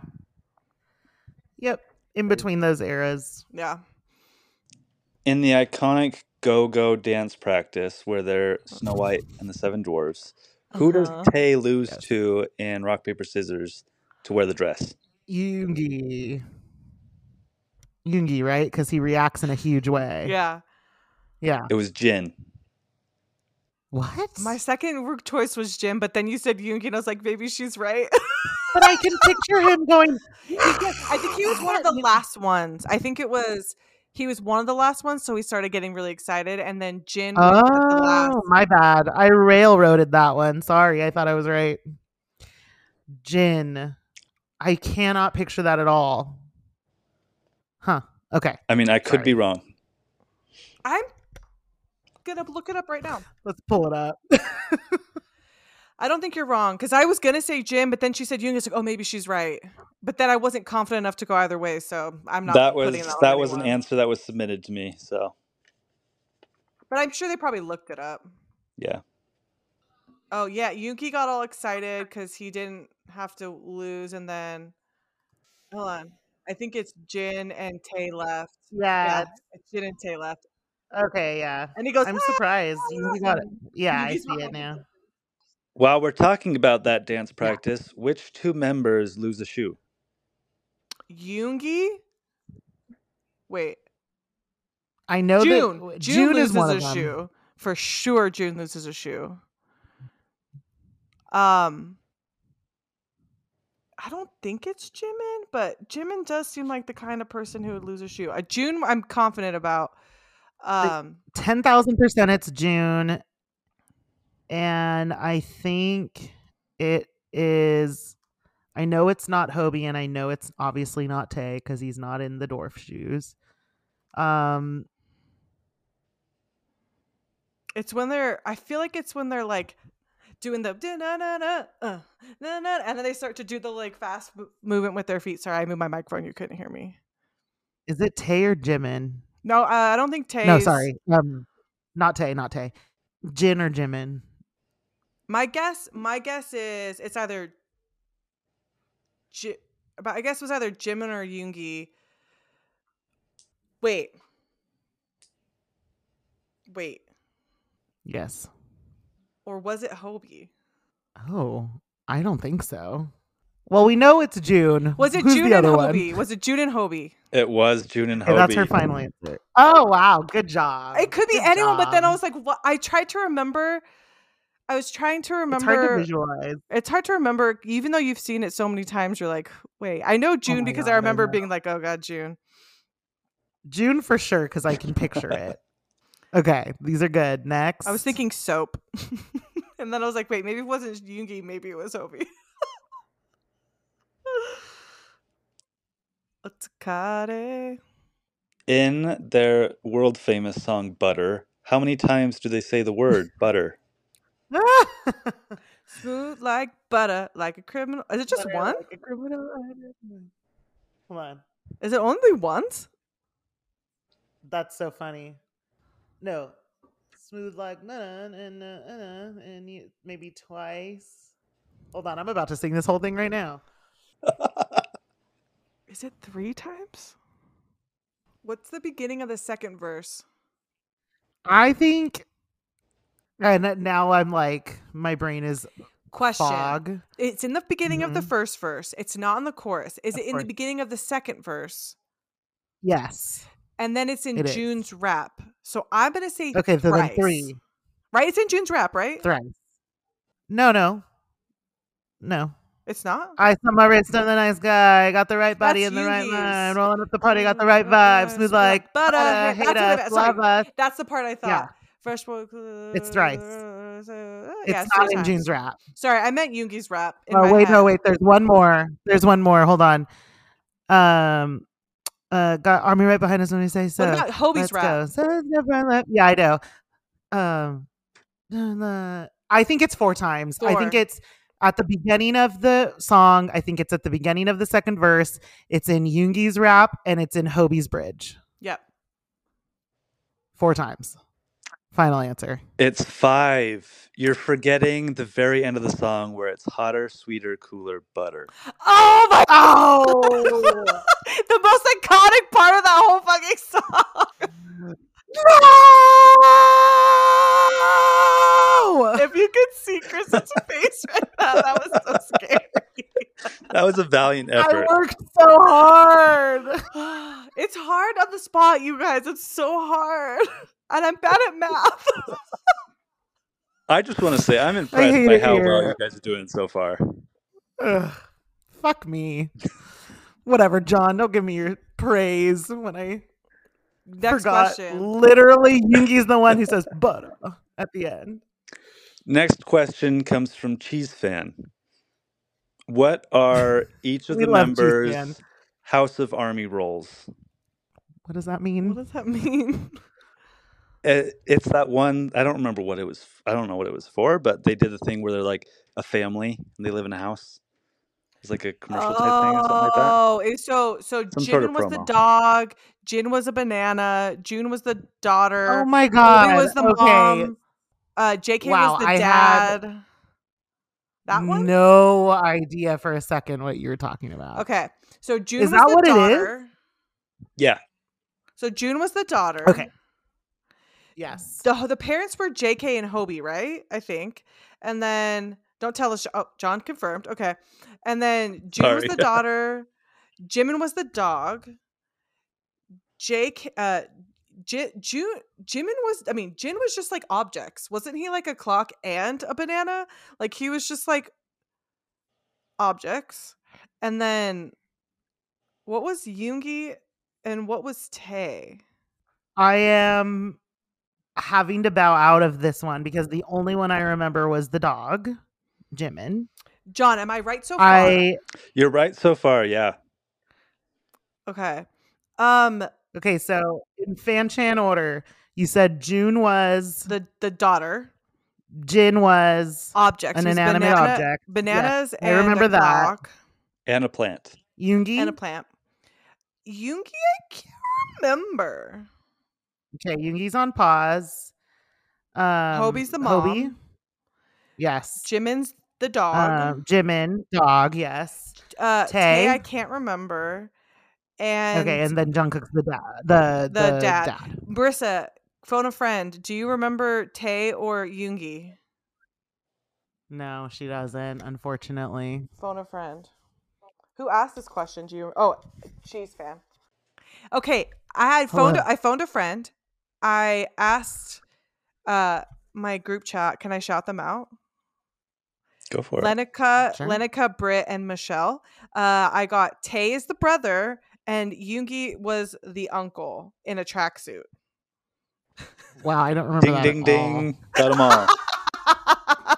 Yep. In between those eras. Yeah. In the iconic Go Go dance practice where they're Snow White and the Seven Dwarfs, who does Uh-huh. Tae lose Yes. to in Rock, Paper, Scissors to wear the dress? Yoongi. Yoongi, right? Because he reacts in a huge way. Yeah. Yeah. It was Jin. What? My second word choice was Jim, but then you said Yoongi, and I was like, maybe she's right. but I can picture him going. I think he was one of the last ones. I think it was he was one of the last ones, so he started getting really excited, and then Jin was the oh, last. Oh, my bad. I railroaded that one. Sorry, I thought I was right. Jin. I cannot picture that at all. Huh. Okay. I mean, I could Sorry. be wrong. I'm gonna look it up right now. Let's pull it up. I don't think you're wrong because I was gonna say Jim, but then she said Yoongi. It's like, oh, maybe she's right. But then I wasn't confident enough to go either way, so I'm not. That was putting that, that was an answer that was submitted to me. So But I'm sure they probably looked it up. yeah, Oh yeah, Yoongi got all excited because he didn't have to lose, and then hold on, I think it's Jin and Tae left. yeah. Yeah, it's Jin and Tae left, Okay. Yeah. and he goes, I'm "Ah!" surprised. You got it. Yeah, I see it now. while we're talking about that dance Yeah. practice, which two members lose a shoe? Yoongi. Wait, I know Joon. that Joon, Joon loses is one a of them. shoe for sure. Joon loses a shoe. Um, I don't think it's Jimin, but Jimin does seem like the kind of person who would lose a shoe. Uh, Joon, I'm confident about. Um, ten thousand percent it's Joon, and I think it is. I know it's not Hobi, and I know it's obviously not Tae because he's not in the dwarf shoes. Um, It's when they're. I feel like it's when they're like doing the na na na na na, and then they start to do the like fast movement with their feet. Sorry, I moved my microphone. You couldn't hear me. is it Tae or Jimin? No, uh, I don't think Tae. No, sorry. Um, not Tae, not Tae. Jin or Jimin? My guess. My guess is it's either. Ji- but I guess it was either Jimin or Yoongi. Wait. Wait. Yes. Or was it Hobi? Oh, I don't think so. Well, we know it's Joon. Was it Who's Joon the and other one? Hobi? Was it Joon and Hobi? It was Joon and Okay, Hobi. that's her final answer. Oh wow, good job. It could be Good anyone, but then I was like, what? I tried to remember. I was trying to remember. it's hard to remember. visualize. It's hard to remember, even though you've seen it so many times. You're like, wait, I know oh Joon Oh because God, I I remember know. being like, oh god, Joon. Joon for sure because I can picture it. Okay, these are good. Next, I was thinking soap, and then I was like, wait, maybe it wasn't Yoongi, maybe it was Hobi. Otakare. In their world famous song Butter, how many times do they say the word butter? Smooth like butter, like a criminal. Is it just Butter one? like a criminal. Hold on, Is it only once? that's so funny. No, smooth like na and uh, uh, and you, maybe twice. Hold on, I'm about to sing this whole thing right now. Is it three times? What's the beginning of the second verse? I think And now I'm like, my brain is Question. fog. It's in the beginning of the Mhm. first verse. It's not in the chorus. Is Of it in the beginning of the second verse? Yes. And then it's in It is. Joon's rap. So I'm gonna say Okay, so then three. Right? It's in Joon's rap, right? Thrice. No, no. No. It's not. I saw my wrist on the nice guy. Got the right body That's in the right Yoongi's. mind. Rolling up the party. Got the right vibe. Smooth like Butter, butter. hey, Hate that's us. Love us. That's the part I thought. Yeah. Fresh boy. It's thrice. uh, It's yeah, not in. Joon's rap. Sorry, I meant Yoongi's rap. In Oh wait, no wait. There's one more. There's one more. Hold on. Um, uh, got army right behind us when we say so. What about Hobi's Let's rap? So never left- Yeah, I know. Um, uh, I think it's four times. I think it's at the beginning of the song. I think it's at the beginning of the second verse. It's in Yoongi's rap and it's in Hobi's bridge. Yep. Four times. Final answer. It's five. You're forgetting the very end of the song where it's hotter, sweeter, cooler, butter. Oh my Oh, the most iconic part of that whole fucking song. no! If you could see Chris's face right now, that was so scary. That was a valiant effort. I worked so hard. it's hard on the spot, you guys. It's so hard. And I'm bad at math. I just want to say I'm impressed by it how well you guys are doing so far. Ugh, fuck me. Whatever, John. Don't give me your praise when I Next forgot. question. Literally, Yoongi's the one who says butter at the end. Next question comes from Cheese Fan. What are each of We the love Cheese members' House of Army roles? What does that mean? What mean? does that mean? It, it's that one. I don't remember what it was. I don't know what it was for, but they did the thing where they're like a family and they live in a house. It's like a commercial type thing or something like that. Oh, it's so so Some Jin sort of was the promo. dog, Jin was a banana, Joon was the daughter, Oh my Hobi god. was the okay. mom, uh, JK Wow, was the I had dad. That one? No idea for a second what you were talking about. Okay. So Joon Is was that the what it is? daughter. Yeah, So Joon was the daughter. Okay. Yes. The the parents were JK and Hobi, right? I think. And then don't tell us oh, John confirmed. Okay. And then Joon was the daughter, Jimin was the dog. Jake uh J- Joon Jimin was I mean Jin was just like objects. Wasn't he like a clock and a banana? Like he was just like objects. And then what was Yoongi and what was Tae? I am having to bow out of this one because the only one I remember was the dog, Jimin. John, am I right so far? I you're right so far. Yeah, Okay. Um okay, so in fan chan order, you said Joon was the the daughter Jin was objects. An It was inanimate banana- object. Bananas I and remember a that. clock and a plant. Yoongi. and a plant. Yoongi, I can't remember. okay, Yoongi's on pause. Um Hobi's the mom. Hobie. Yes. Jimin's the dog. Um, Jimin, dog, yes. uh, Tae, Tae. I can't remember. And okay, and then Jungkook's the dad. The, the, the, dad. dad. Marissa, phone a friend. Do you remember Tae or Yoongi? No, she doesn't, unfortunately. Phone a friend. Who asked this question? Do you? Oh, cheese fan. Okay, I had phoned. Hello. I phoned a friend. I asked uh my group chat. Can I shout them out? Go for it. Lenica, Sure. Lenica, Britt, and Michelle. Uh, I got Tae is the brother, and Yoongi was the uncle in a tracksuit. Wow, I don't remember Ding that ding at ding. Got them all.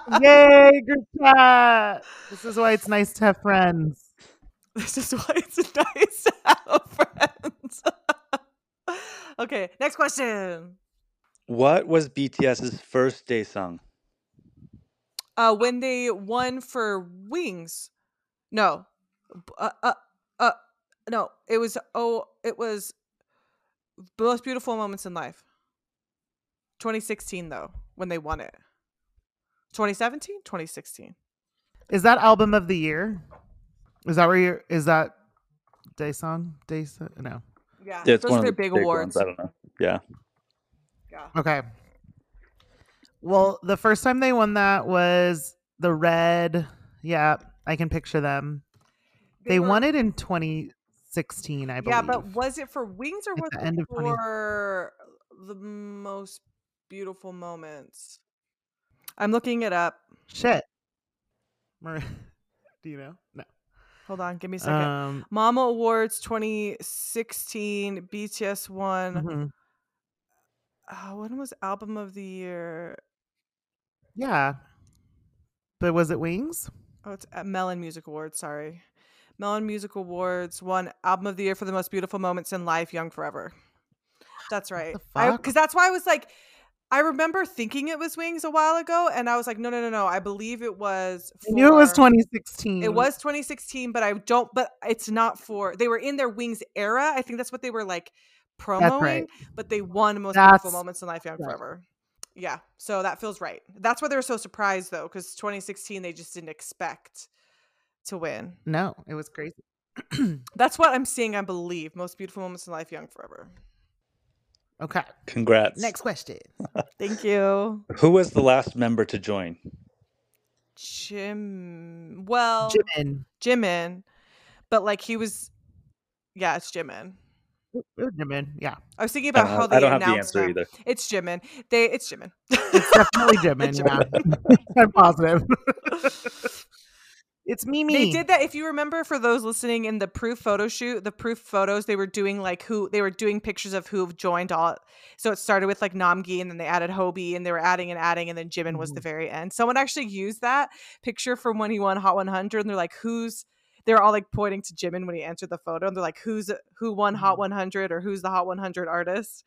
all. Yay, group chat. This is why it's nice to have friends. this is why it's nice to have friends. okay, next question. What was BTS's first daesang? Uh, when they won for Wings, no, uh, uh, uh, no, it was oh, it was the most beautiful moments in life. 2016 though, when they won it. 2017, 2016. Is that album of the year? Is that where you're is that daesang? Day song? No. Yeah, Yeah, it's those one are of their the big, big awards. ones. I don't know. Yeah. Yeah. Okay. Well, the first time they won that was the red. Yeah, I can picture them. They, were- won it in 2016, I believe. Yeah, but was it for wings or At was the it of 20 for the most beautiful moments? I'm looking it up. shit. Mar- Do you know? No. Hold on, give me a second. Um, Mama Awards 2016, BTS won. mhm. Uh, when was album of the year? Yeah. But was it Wings? Oh, it's at Melon Music Awards. Sorry, Melon Music Awards won album of the year for the most beautiful moments in life. Young Forever. That's right. the I fuck? because that's why I was like, I remember thinking it was Wings a while ago, and I was like, no, no, no, no. I believe it was. I knew it was 2016. It was 2016, but I don't. But it's not for. They were in their Wings era. I think that's what they were like promoting. right. But they won most beautiful moments in life, young right. forever. Yeah, so that feels right. That's why they were so surprised though, because 2016 they just didn't expect to win. No, it was crazy. That's what I'm seeing. I believe most beautiful moments in life, young forever. okay. Congrats. Next question. Thank you, Who was the last member to join? Jim. Well, Jimin. Jimin, but like he was. Yeah, it's Jimin. It was Jimin. Yeah. I was thinking about don't, how uh, they I don't have the announced answer them. either. It's Jimin. They. It's Jimin. It's definitely Jimin. yeah. I'm positive. It's Mimi. They did that. If you remember, for those listening in the proof photo shoot, the proof photos, they were doing like who they were doing pictures of who have joined all. So it started with like Namgi, and then they added Hobi, and they were adding and adding, and then Jimin was the Mhm. very end. Someone actually used that picture from when he won Hot 100, and they're like, "Who's?" They were all like pointing to Jimin when he answered the photo, and they're like, "Who's who won Hot Mhm. 100 or who's the Hot 100 artist?"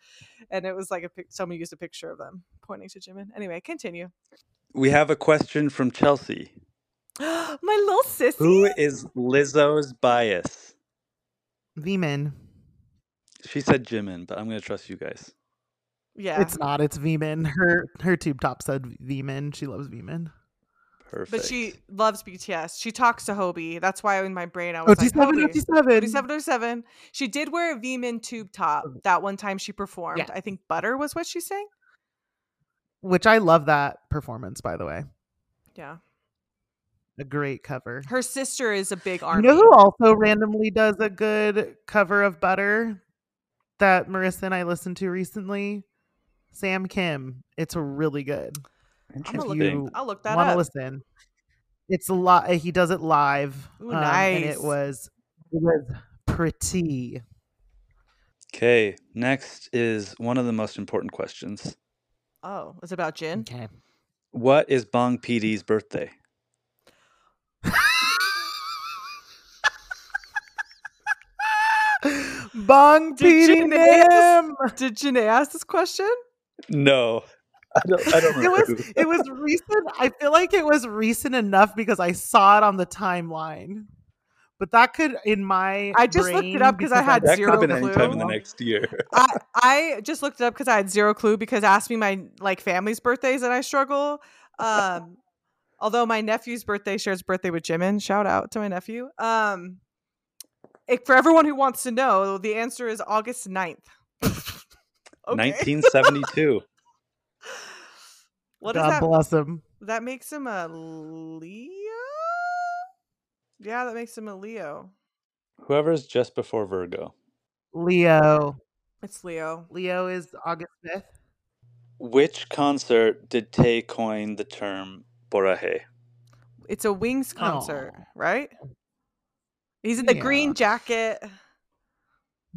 And it was like a pic- someone used a picture of them pointing to Jimin. Anyway, continue. We have a question from Chelsea. My little sissy. Who is Lizzo's bias? Vmin. She said Jimin, but I'm going to trust you guys. Yeah, It's not. It's Vmin. Her her tube top said Vmin. She loves Veman. Perfect. But she loves BTS. She talks to Hobi. That's why in my brain I oh, was like, 07, Hobi. 07. 2707. She did wear a V-Min tube top that one time she performed. Yeah. I think Butter was what she sang. Which I love that performance, by the way. Yeah. A great cover. Her sister is a big artist. You know who also randomly does a good cover of Butter that Marissa and I listened to recently? Sam Kim. It's really good. I'm gonna Interesting. look, you I'll look that up. Want to up. listen? It's a lot. He does it live. Ooh, um, And it was it was pretty. Okay, next is one of the most important questions. Oh, it's about Jin. Okay. What is Bang PD's birthday? Bang Did Petey you nail Nim! Did Janae ask this question? No. I don't, I don't It remember. was it was recent. I feel like it was recent enough because I saw it on the timeline. But that could, in my I just looked it up because I had that could zero have been any time in the clue. next year. I, I just looked it up because I had zero clue because asked me my like family's birthdays and I struggle. Um, although my nephew's birthday shares birthday with Jimin. Shout out to my nephew. Um, it- for everyone who wants to know, the answer is August 9th. okay. 1972. What does God that? bless him. That makes him a Leo. Yeah, that makes him a Leo. Whoever's just before Virgo. Leo. It's Leo. Leo is August 5th. Which concert did Tay coin the term Borahae? It's a Wings concert, Aw. right? He's in the Yeah. green jacket.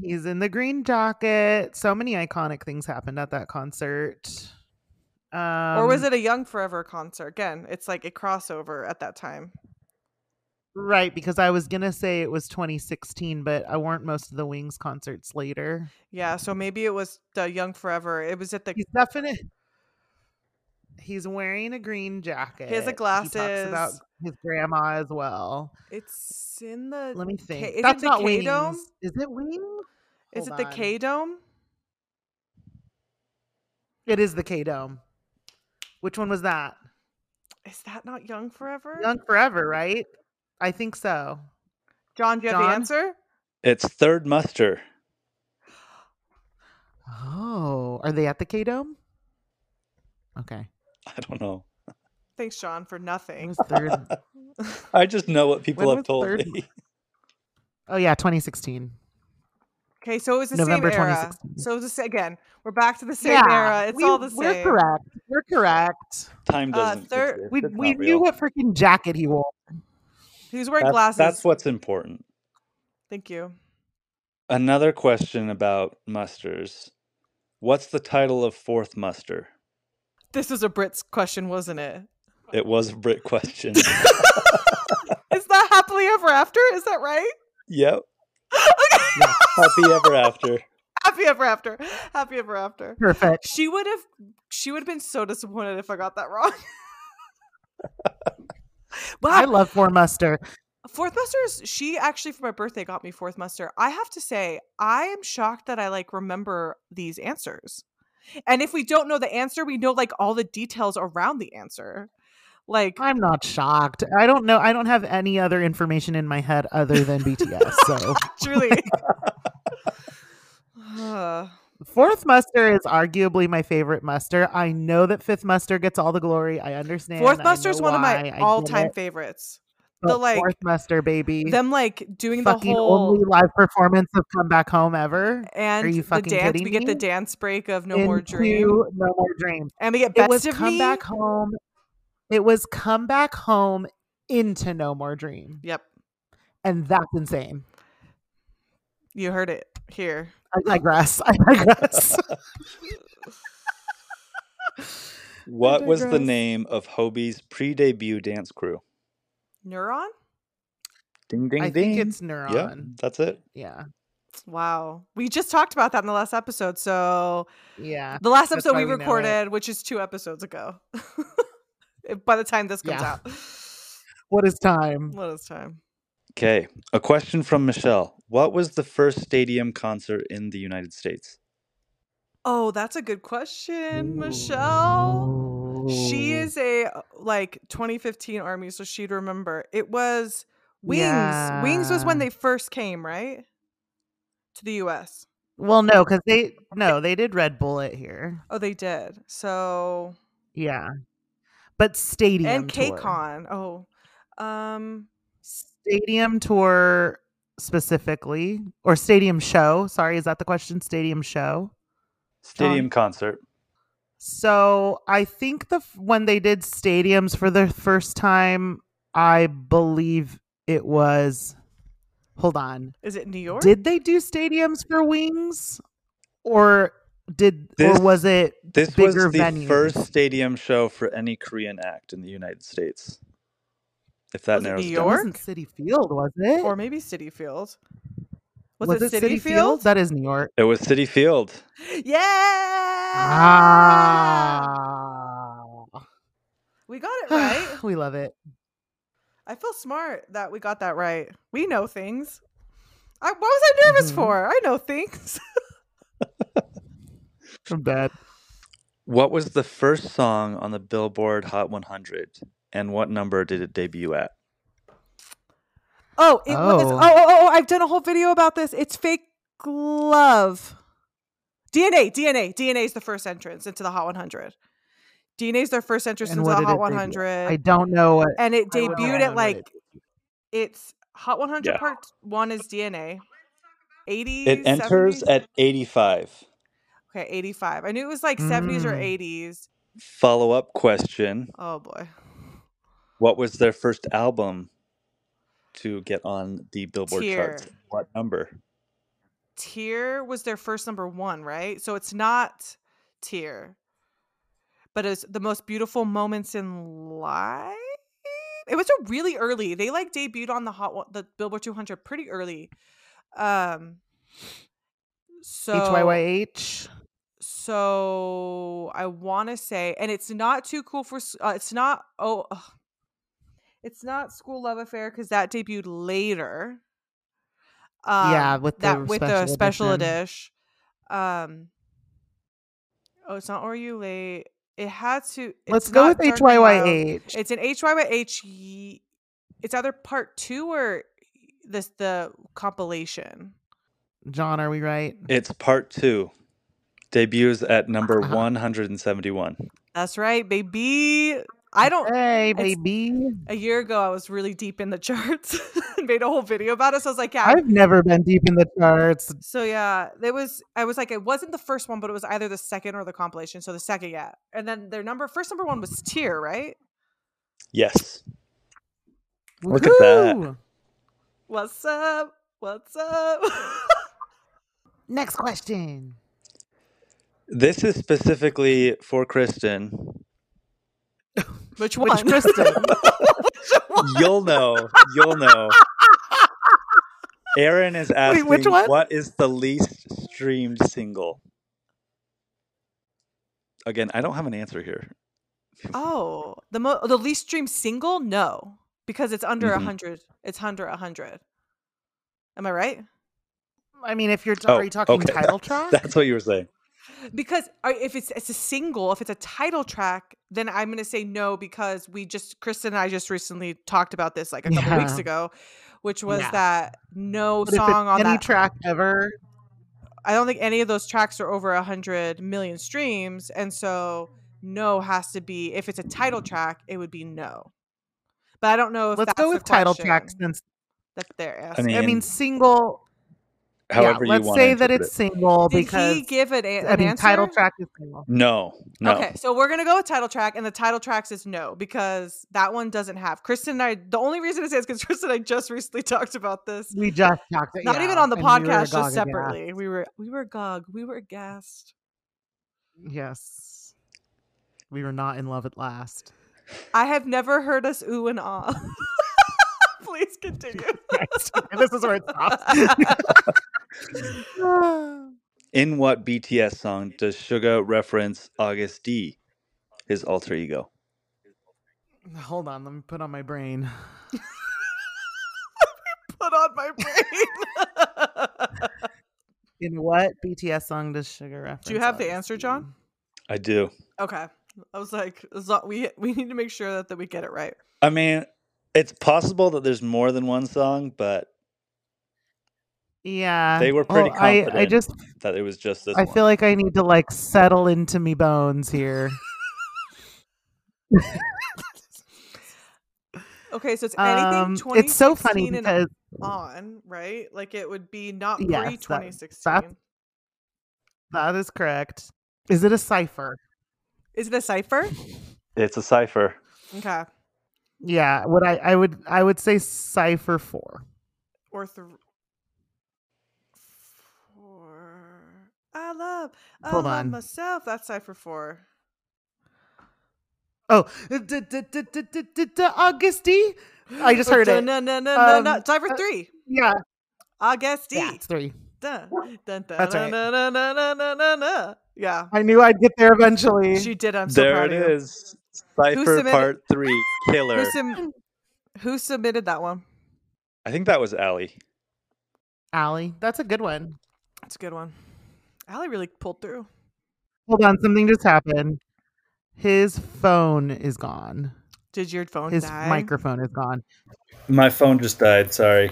He's in the green jacket. So many iconic things happened at that concert. Um, or was it a Young Forever concert? Again, it's like a crossover at that time. right? Because I was gonna say it was 2016, but I weren't most of the Wings concerts later. Yeah, so maybe it was the Young Forever. It was at the He's definite. He's wearing a green jacket. the He talks about his grandma as well. it's in the Let me K- think. is it That's the not K dome. Is it Wings? Is Hold it the. K Dome? It is the K Dome. Which one was that? Is that not Young Forever? Young Forever, right? I think so. John, do you have the answer? It's Third Muster. Oh, are they at the K Dome? Okay. I don't know. Thanks, Sean, for nothing. third? I just know what people When have was told third? me. Oh yeah, 2016. Okay, so it was the November same era. 2016. So it was the, sa- again, we're back to the same yeah, era. It's we, all the same. We're correct. We're correct. Time Uh, doesn't third- exist. We It's we not knew real. what freaking jacket he wore. He was wearing That's, glasses. that's what's important. Thank you. Another question about musters. What's the title of fourth muster? This was a Brit's question, wasn't it? It was a Brit question. Is that happily ever after? Is that right? yep. okay. Happy ever after. Happy ever after. Happy ever after. Perfect. She would have she would have been so disappointed if I got that wrong. wow. I love Four Muster. Fourth Musters, she actually for my birthday got me Fourth Muster. I have to say, I am shocked that I like remember these answers. And if we don't know the answer, we know like all the details around the answer. Like I'm not shocked. I don't know. I don't have any other information in my head other than BTS. So truly. Uh, Fourth Muster is arguably my favorite muster. I know that Fifth Muster gets all the glory. I understand. Fourth Muster is one of my all-time favorites. But the, like, Fourth Muster, baby. Them like doing the whole only live performance of Come Back Home ever. and are you the fucking dance. kidding We get the dance break of No More Dream, No More Dream. and we get It was of Come Me. Back Home. It was Come Back Home into No More Dream. Yep, And that's insane. you heard it here. I digress. I digress. What was the name of Hobi's pre-debut dance crew? Neuron. Ding ding I ding. think it's Neuron. Yeah, that's it. Yeah. Wow, we just talked about that in the last episode. So Yeah. the last episode why we we recorded, which is two episodes ago. By the time this comes Yeah. out, What is time? what is time? Okay, a question from Michelle. What was the first stadium concert in the United States? Oh, that's a good question, Michelle. She is a uh, like 2015 army, so she'd remember. It was Wings. Wings was when they first came, right? To the US. Well, no, because they no, they did Red Bullet here. Oh, they did. So Yeah. But stadium and tour. KCON. Oh. Um Stadium tour specifically. Or stadium show. Sorry, is that the question? Stadium show. Stadium concert. So I think the when they did stadiums for the first time, I believe it was. Hold on. is it New York? Did they do stadiums for Wings, or did This- or was it This was bigger the venues? first stadium show for any Korean act in the United States. If that Was it New it down. That York? wasn't Citi Field, was it? or maybe Citi Field? Was, was it, Citi, Field? That is New York. It was Citi Field. Yeah. Ah, We got it right. we love it. I feel smart that we got that right. We know things. I, what was I nervous Mhm. for? I know things. I'm dead. What was the first song on the Billboard Hot 100 and what number did it debut at? Oh, it was. Oh. Oh, oh, oh, I've done a whole video about this. It's fake love. DNA, DNA, DNA is the first entrance into the Hot 100. DNA is their first entrance And into the Hot it debut 100, I don't know what. and it debuted at like it- it's Hot 100 Yeah. Part One is DNA. 80s. It enters 70s? at 85. okay 85. I knew it was like 70s or Mm. 80s. Follow up question Oh boy. What was their first album to get on the Billboard charts? Tear. What number? Tear was their first number one, right? So it's not Tear, but it's the most beautiful moments in life. It was a really early. They like debuted on the hot one, the Billboard 200 pretty early. Um. So HYYH. So I want to say, and it's not too cool for. Uh, it's not. Oh, ugh. It's not Skool Luv Affair because that debuted later. Um, Yeah, with the that with the special special edition. edition. Um. Oh, it's not Or You Late. It had to. Let's it's go with Dark Wild. HYYH. It's an HYYH. It's either part two or this the compilation. John, are we right? It's part two. Debuts at number Uh-huh. 171. That's right, baby. I don't. Hey, baby. A year ago, I was really deep in the charts and made a whole video about it. So I was like, yeah. I've never been deep in the charts. So yeah, it was. I was like, it wasn't the first one, but it was either the second or the compilation. So the second, yeah. And then their number first number one was Tear, right? Yes. Look at that. What's up? What's up? Next question. This is specifically for Kristen. Which one? Which one? Kristen? You'll know. You'll know. Aaron is asking, which one? what is the least streamed single? Again, I don't have an answer here. Oh, the mo- the least streamed single? No, because it's under a Mhm. hundred. It's under a hundred. Am I right? I mean, if you're Oh, are you talking okay. title track? That's what you were saying. Because uh, if it's it's a single, if it's a title track, then I'm gonna say no because we just Kristen and I just recently talked about this like a couple weeks ago, which was Yeah. that no But if it's song on any that. track ever. I don't think any of those tracks are over a hundred million streams, and so no has to be if it's a title track, it would be no. But I don't know if Let's that's go the with title track since that they're I asking. mean, I mean single. However yeah, you let's want say that interpret it's single Did because he give it a, I an mean answer? title track is single. No, no. Okay, so we're gonna go with title track, and the title tracks is no because that one doesn't have Kristen and I. The only reason I say is because Kristen and I just recently talked about this, We just talked. not even on the and we podcast, just separately. We were we were gog, we were gassed. Yes. We were not in love at last. I have never heard us ooh and ah. Please continue. this is where it stops. In what BTS song does Suga reference Agust D, his alter ego? Hold on, let me put on my brain. Put on my brain. In what BTS song does Suga reference? Do you have the answer, John? I do. okay, I was like, we we need to make sure that, that we get it right. I mean, it's possible that there's more than one song, but Yeah. they were pretty Well, I, confident I just that it was just this I one. feel like I need to like settle into me bones here. Okay, so it's anything Um, it's so funny and because on, right? Like it would be not Yes, pre that- 2016. that is correct. Is it a cipher? Is it a cipher? it's a cipher. Okay. Yeah, what I I would I would say cipher 4. Or three. four. I love, I Hold love on. myself. That's cipher four. Oh, Agust D. I just heard it. No, no, no, no, no. Cipher uh, three. Yeah, Agust D. yeah, it's 3. Dun, dun, dun, That's right. dun, dun, dun, dun, dun, dun, dun. Yeah. I knew I'd get there eventually. She did. I'm so there proud it of you. is. Cipher Part Three, Killer. Who, sub- who submitted that one? I think that was Allie. Allie, that's a good one. That's a good one. Allie really pulled through. Hold on, something just happened. His phone is gone. Did your phone His die? microphone is gone. My phone just died. Sorry.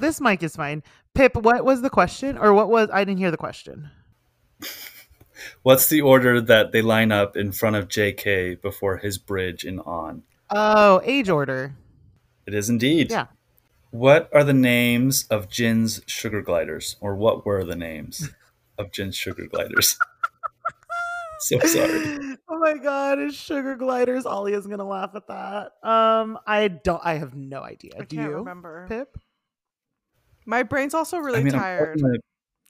This mic is fine. Pip, what was the question? Or what was I didn't hear the question. What's the order that they line up in front of JK before his bridge in On? Oh, age order. It is indeed. Yeah. What are the names of Jin's sugar gliders? Or what were the names of Jin's sugar gliders? so sorry. Oh my god, his sugar gliders. Ollie is gonna laugh at that. Um, I don't I have no idea. I Do can't you? remember. Pip? My brain's also really I mean, I'm tired. probably, gonna,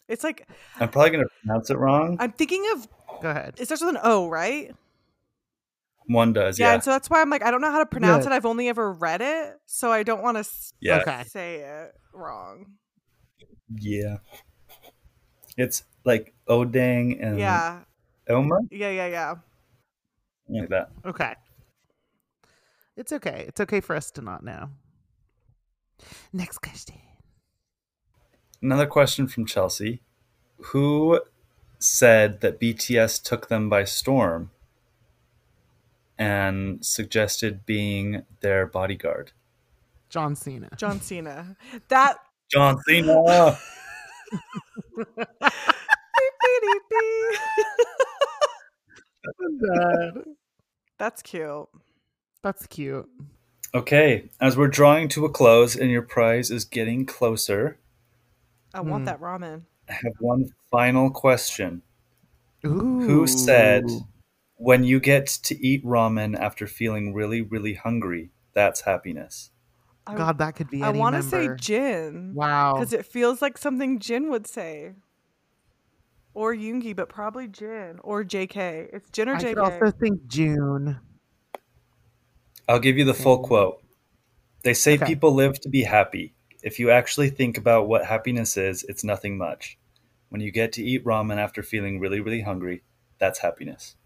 It's like I'm probably gonna pronounce it wrong. I'm thinking of Go ahead. it starts with an O, right? One does, Yeah, yeah. and so that's why I'm like I don't know how to pronounce Good. it. I've only ever read it, so I don't want to Yeah. Okay. say it wrong. Yeah. It's like Odeng and Yeah, Elmer, yeah, yeah, yeah. like that. Okay. It's okay. It's okay for us to not know. Next question. Another question from Chelsea. Who said that BTS took them by storm and suggested being their bodyguard? John Cena. John Cena. That. John Cena. Beep, beep, beep, beep. That's cute. That's cute. Okay, as we're drawing to a close and your prize is getting closer, I want Mm. that ramen. I have one final question. Ooh. Who said when you get to eat ramen after feeling really, really hungry, that's happiness? I, God, that could be. I want to say. Jin. Wow. Because it feels like something Jin would say. Or Yoongi, but probably Jin. Or JK. It's Jin or JK. I could also think Joon. I'll give you the full quote. They say Okay. people live to be happy. If you actually think about what happiness is, it's nothing much. When you get to eat ramen after feeling really, really hungry, that's happiness.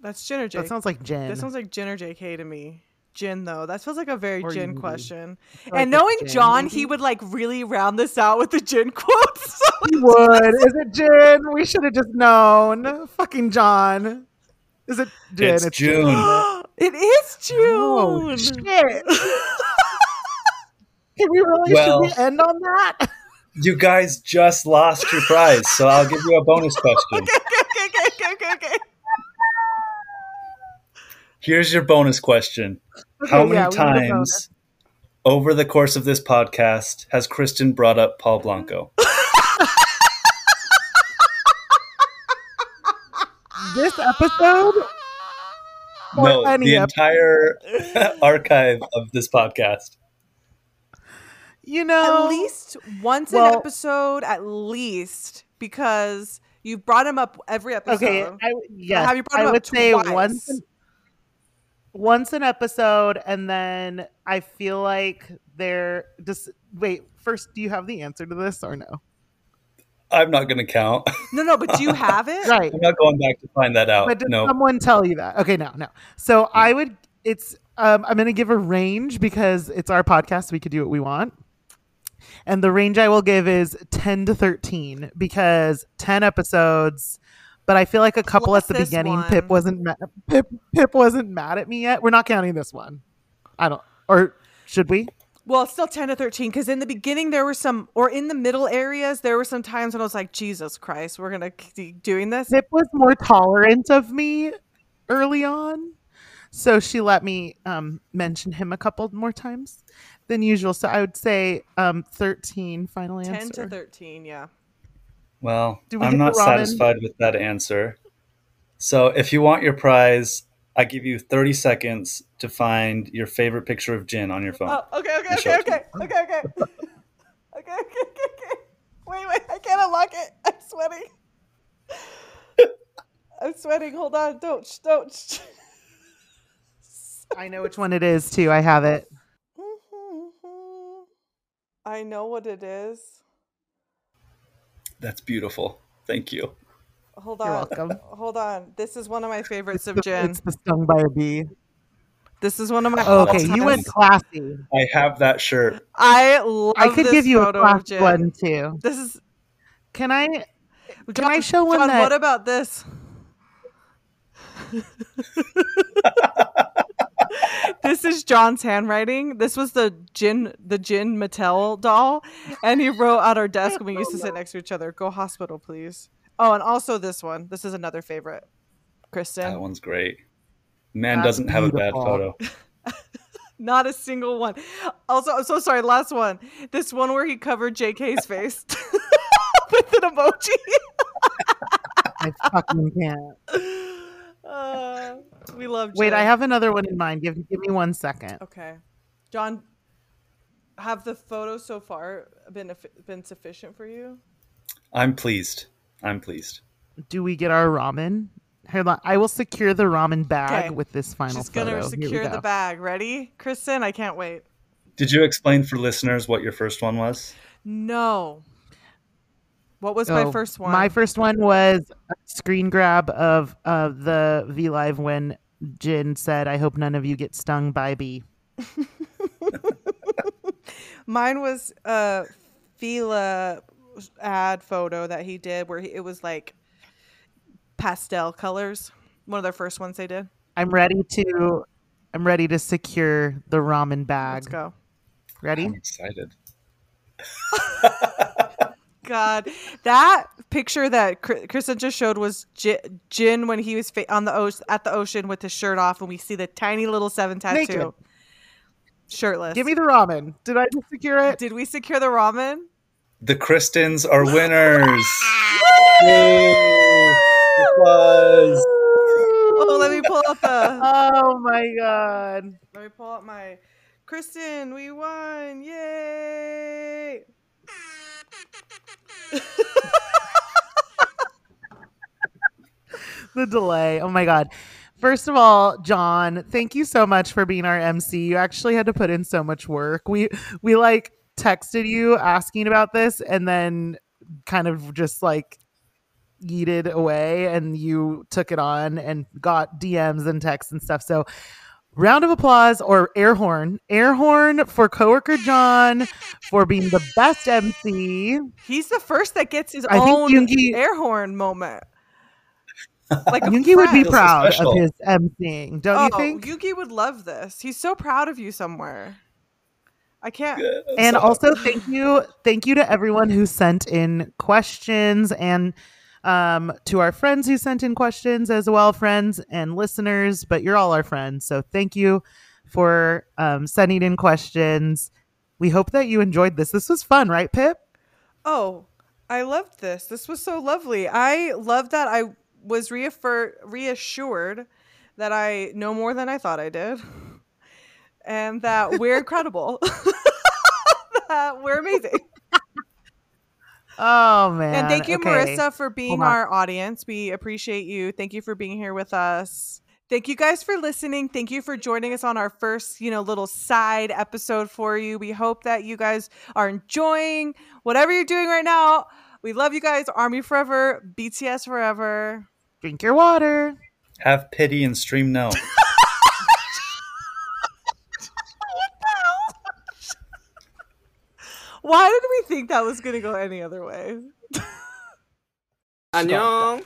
That's Jin or JK. That sounds like Jen. That sounds like Jin or JK to me. Jin though. That feels like a very Or Jin Yoongi. question. Like and knowing Jen, John, he mm-hmm. would like really round this out with the Jin quotes. So He would. Is it Jin? We should have just known. Fucking John. Is it Jin? It's Joon. it is Oh, Joon. shit. Can we really Well- should we end on that? You guys just lost your prize, so I'll give you a bonus question. okay, okay, okay, okay, okay, okay. Here's your bonus question How many yeah, we need a bonus. times over the course of this podcast has Kristen brought up Paul Blanco? This episode? No, the entire archive of this podcast. You know, At least once an episode, at least, because you've brought him up every episode. Okay, I, w- yes, have you brought I him up would say twice? once, an, once an episode, and then I feel like they're just wait. First, do you have the answer to this or no? I'm not going to count. No, no, but do you have it? Right, I'm not going back to find that out. but did No. someone tell you that? Okay, no, no. So I would. It's. Um, I'm going to give a range because it's our podcast. We could do what we want. And the range I will give is 10 to 13 because 10 episodes. But I feel like a couple Plus at the beginning. Pip wasn't ma- Pip Pip wasn't mad at me yet. We're not counting this one. I don't. Or should we? Well, it's still 10 to 13 because in the beginning there were some, or in the middle areas, there were some times when I was like, Jesus Christ, we're going to keep doing this. Pip was more tolerant of me early on, so she let me um, mention him a couple more times than usual. So I would say um, 13. Final answer. 10 to 13, yeah. Well, we I'm not satisfied with that answer. So if you want your prize, I give you 30 seconds to find your favorite picture of Jin on your phone. Oh, okay, okay, I'll okay, okay, okay, okay. okay, okay, okay, okay. Wait, wait, I can't unlock it. I'm sweating. I'm sweating. Hold on. Don't, don't. I know which one it is too. I have it. I know what it is. That's beautiful. Thank you. Hold on. You're on. welcome. Hold on. This is one of my favorites of The- Jen. It's the stung by a bee. This is one of my. Oh, Okay, you went classy. I have that shirt. I love. I could this give you a photo class Jen. one too. This is. Can I? John, I show one John, that- What about this? this is John's handwriting. This was the Jin, the Jin Mattel doll, and he wrote at our desk when we used to sit next to each other. Go hospital, please. Oh, and also this one. This is another favorite. Kristen. That one's great. Man That's doesn't have a bad photo. Not a single one. Also, I'm so sorry. Last one. This one where he covered JK's face with an emoji. I fucking can't. We love. Wait, I have another one in mind. Give give me one second. Okay, John. Have the photos so far been been sufficient for you? I'm pleased. I'm pleased. Do we get our ramen? Hold on. I will secure the ramen bag Okay. with this final She's gonna photo. Here we secure the bag. Ready, Kristen? I can't wait. Did you explain for listeners what your first one was? No. What was my Oh, first one? My first one was a screen grab of uh, the V Live when Jin said, "I hope none of you get stung by a bee." Mine was a Fila ad photo that he did where he, it was like pastel colors. One of their first ones they did. I'm ready to. I'm ready to secure the ramen bag. Let's go. Ready? I'm excited. god, that picture that Kr- Kristen just showed was J- Jin when he was fa- on the o- at the ocean with his shirt off, and we see the tiny little seven tattoo, Naked. shirtless. Give me the ramen. Did I just secure it? Did we secure the ramen? The Kristens are winners. Yay! Applause. Oh, let me pull out the. Oh my god. Let me pull out my. Kristen, we won! Yay! the delay. Oh my god. First of all, John, thank you so much for being our MC. You actually had to put in so much work. We we like texted you asking about this and then kind of just like yeeted away and you took it on and got DMs and texts and stuff. So round of applause or air horn. Air horn for coworker John for being the best MC. He's the first that gets his I own Yoongi- air horn moment. Like a would be friend. Feels so proud of his MCing, don't oh, you think? Yuki would love this. He's so proud of you somewhere. I can't. and So- also thank you thank you to everyone who sent in questions and um, to our friends who sent in questions as well friends and listeners but you're all our friends so thank you for um, sending in questions we hope that you enjoyed this this was fun right pip Oh, I loved this. This was so lovely. I love that I was reaffer- reassured that I know more than I thought I did, and that we're incredible. that we're amazing. Oh man and thank you, Okay. Marissa, for being our audience. We appreciate you. Thank you for being here with us. Thank you guys for listening. Thank you for joining us on our first, you know, little side episode for you. We hope that you guys are enjoying whatever you're doing right now. We love you guys. Army forever, BTS forever. drink your water Have pity and stream no. Why did we think that was to go any other way? 안녕.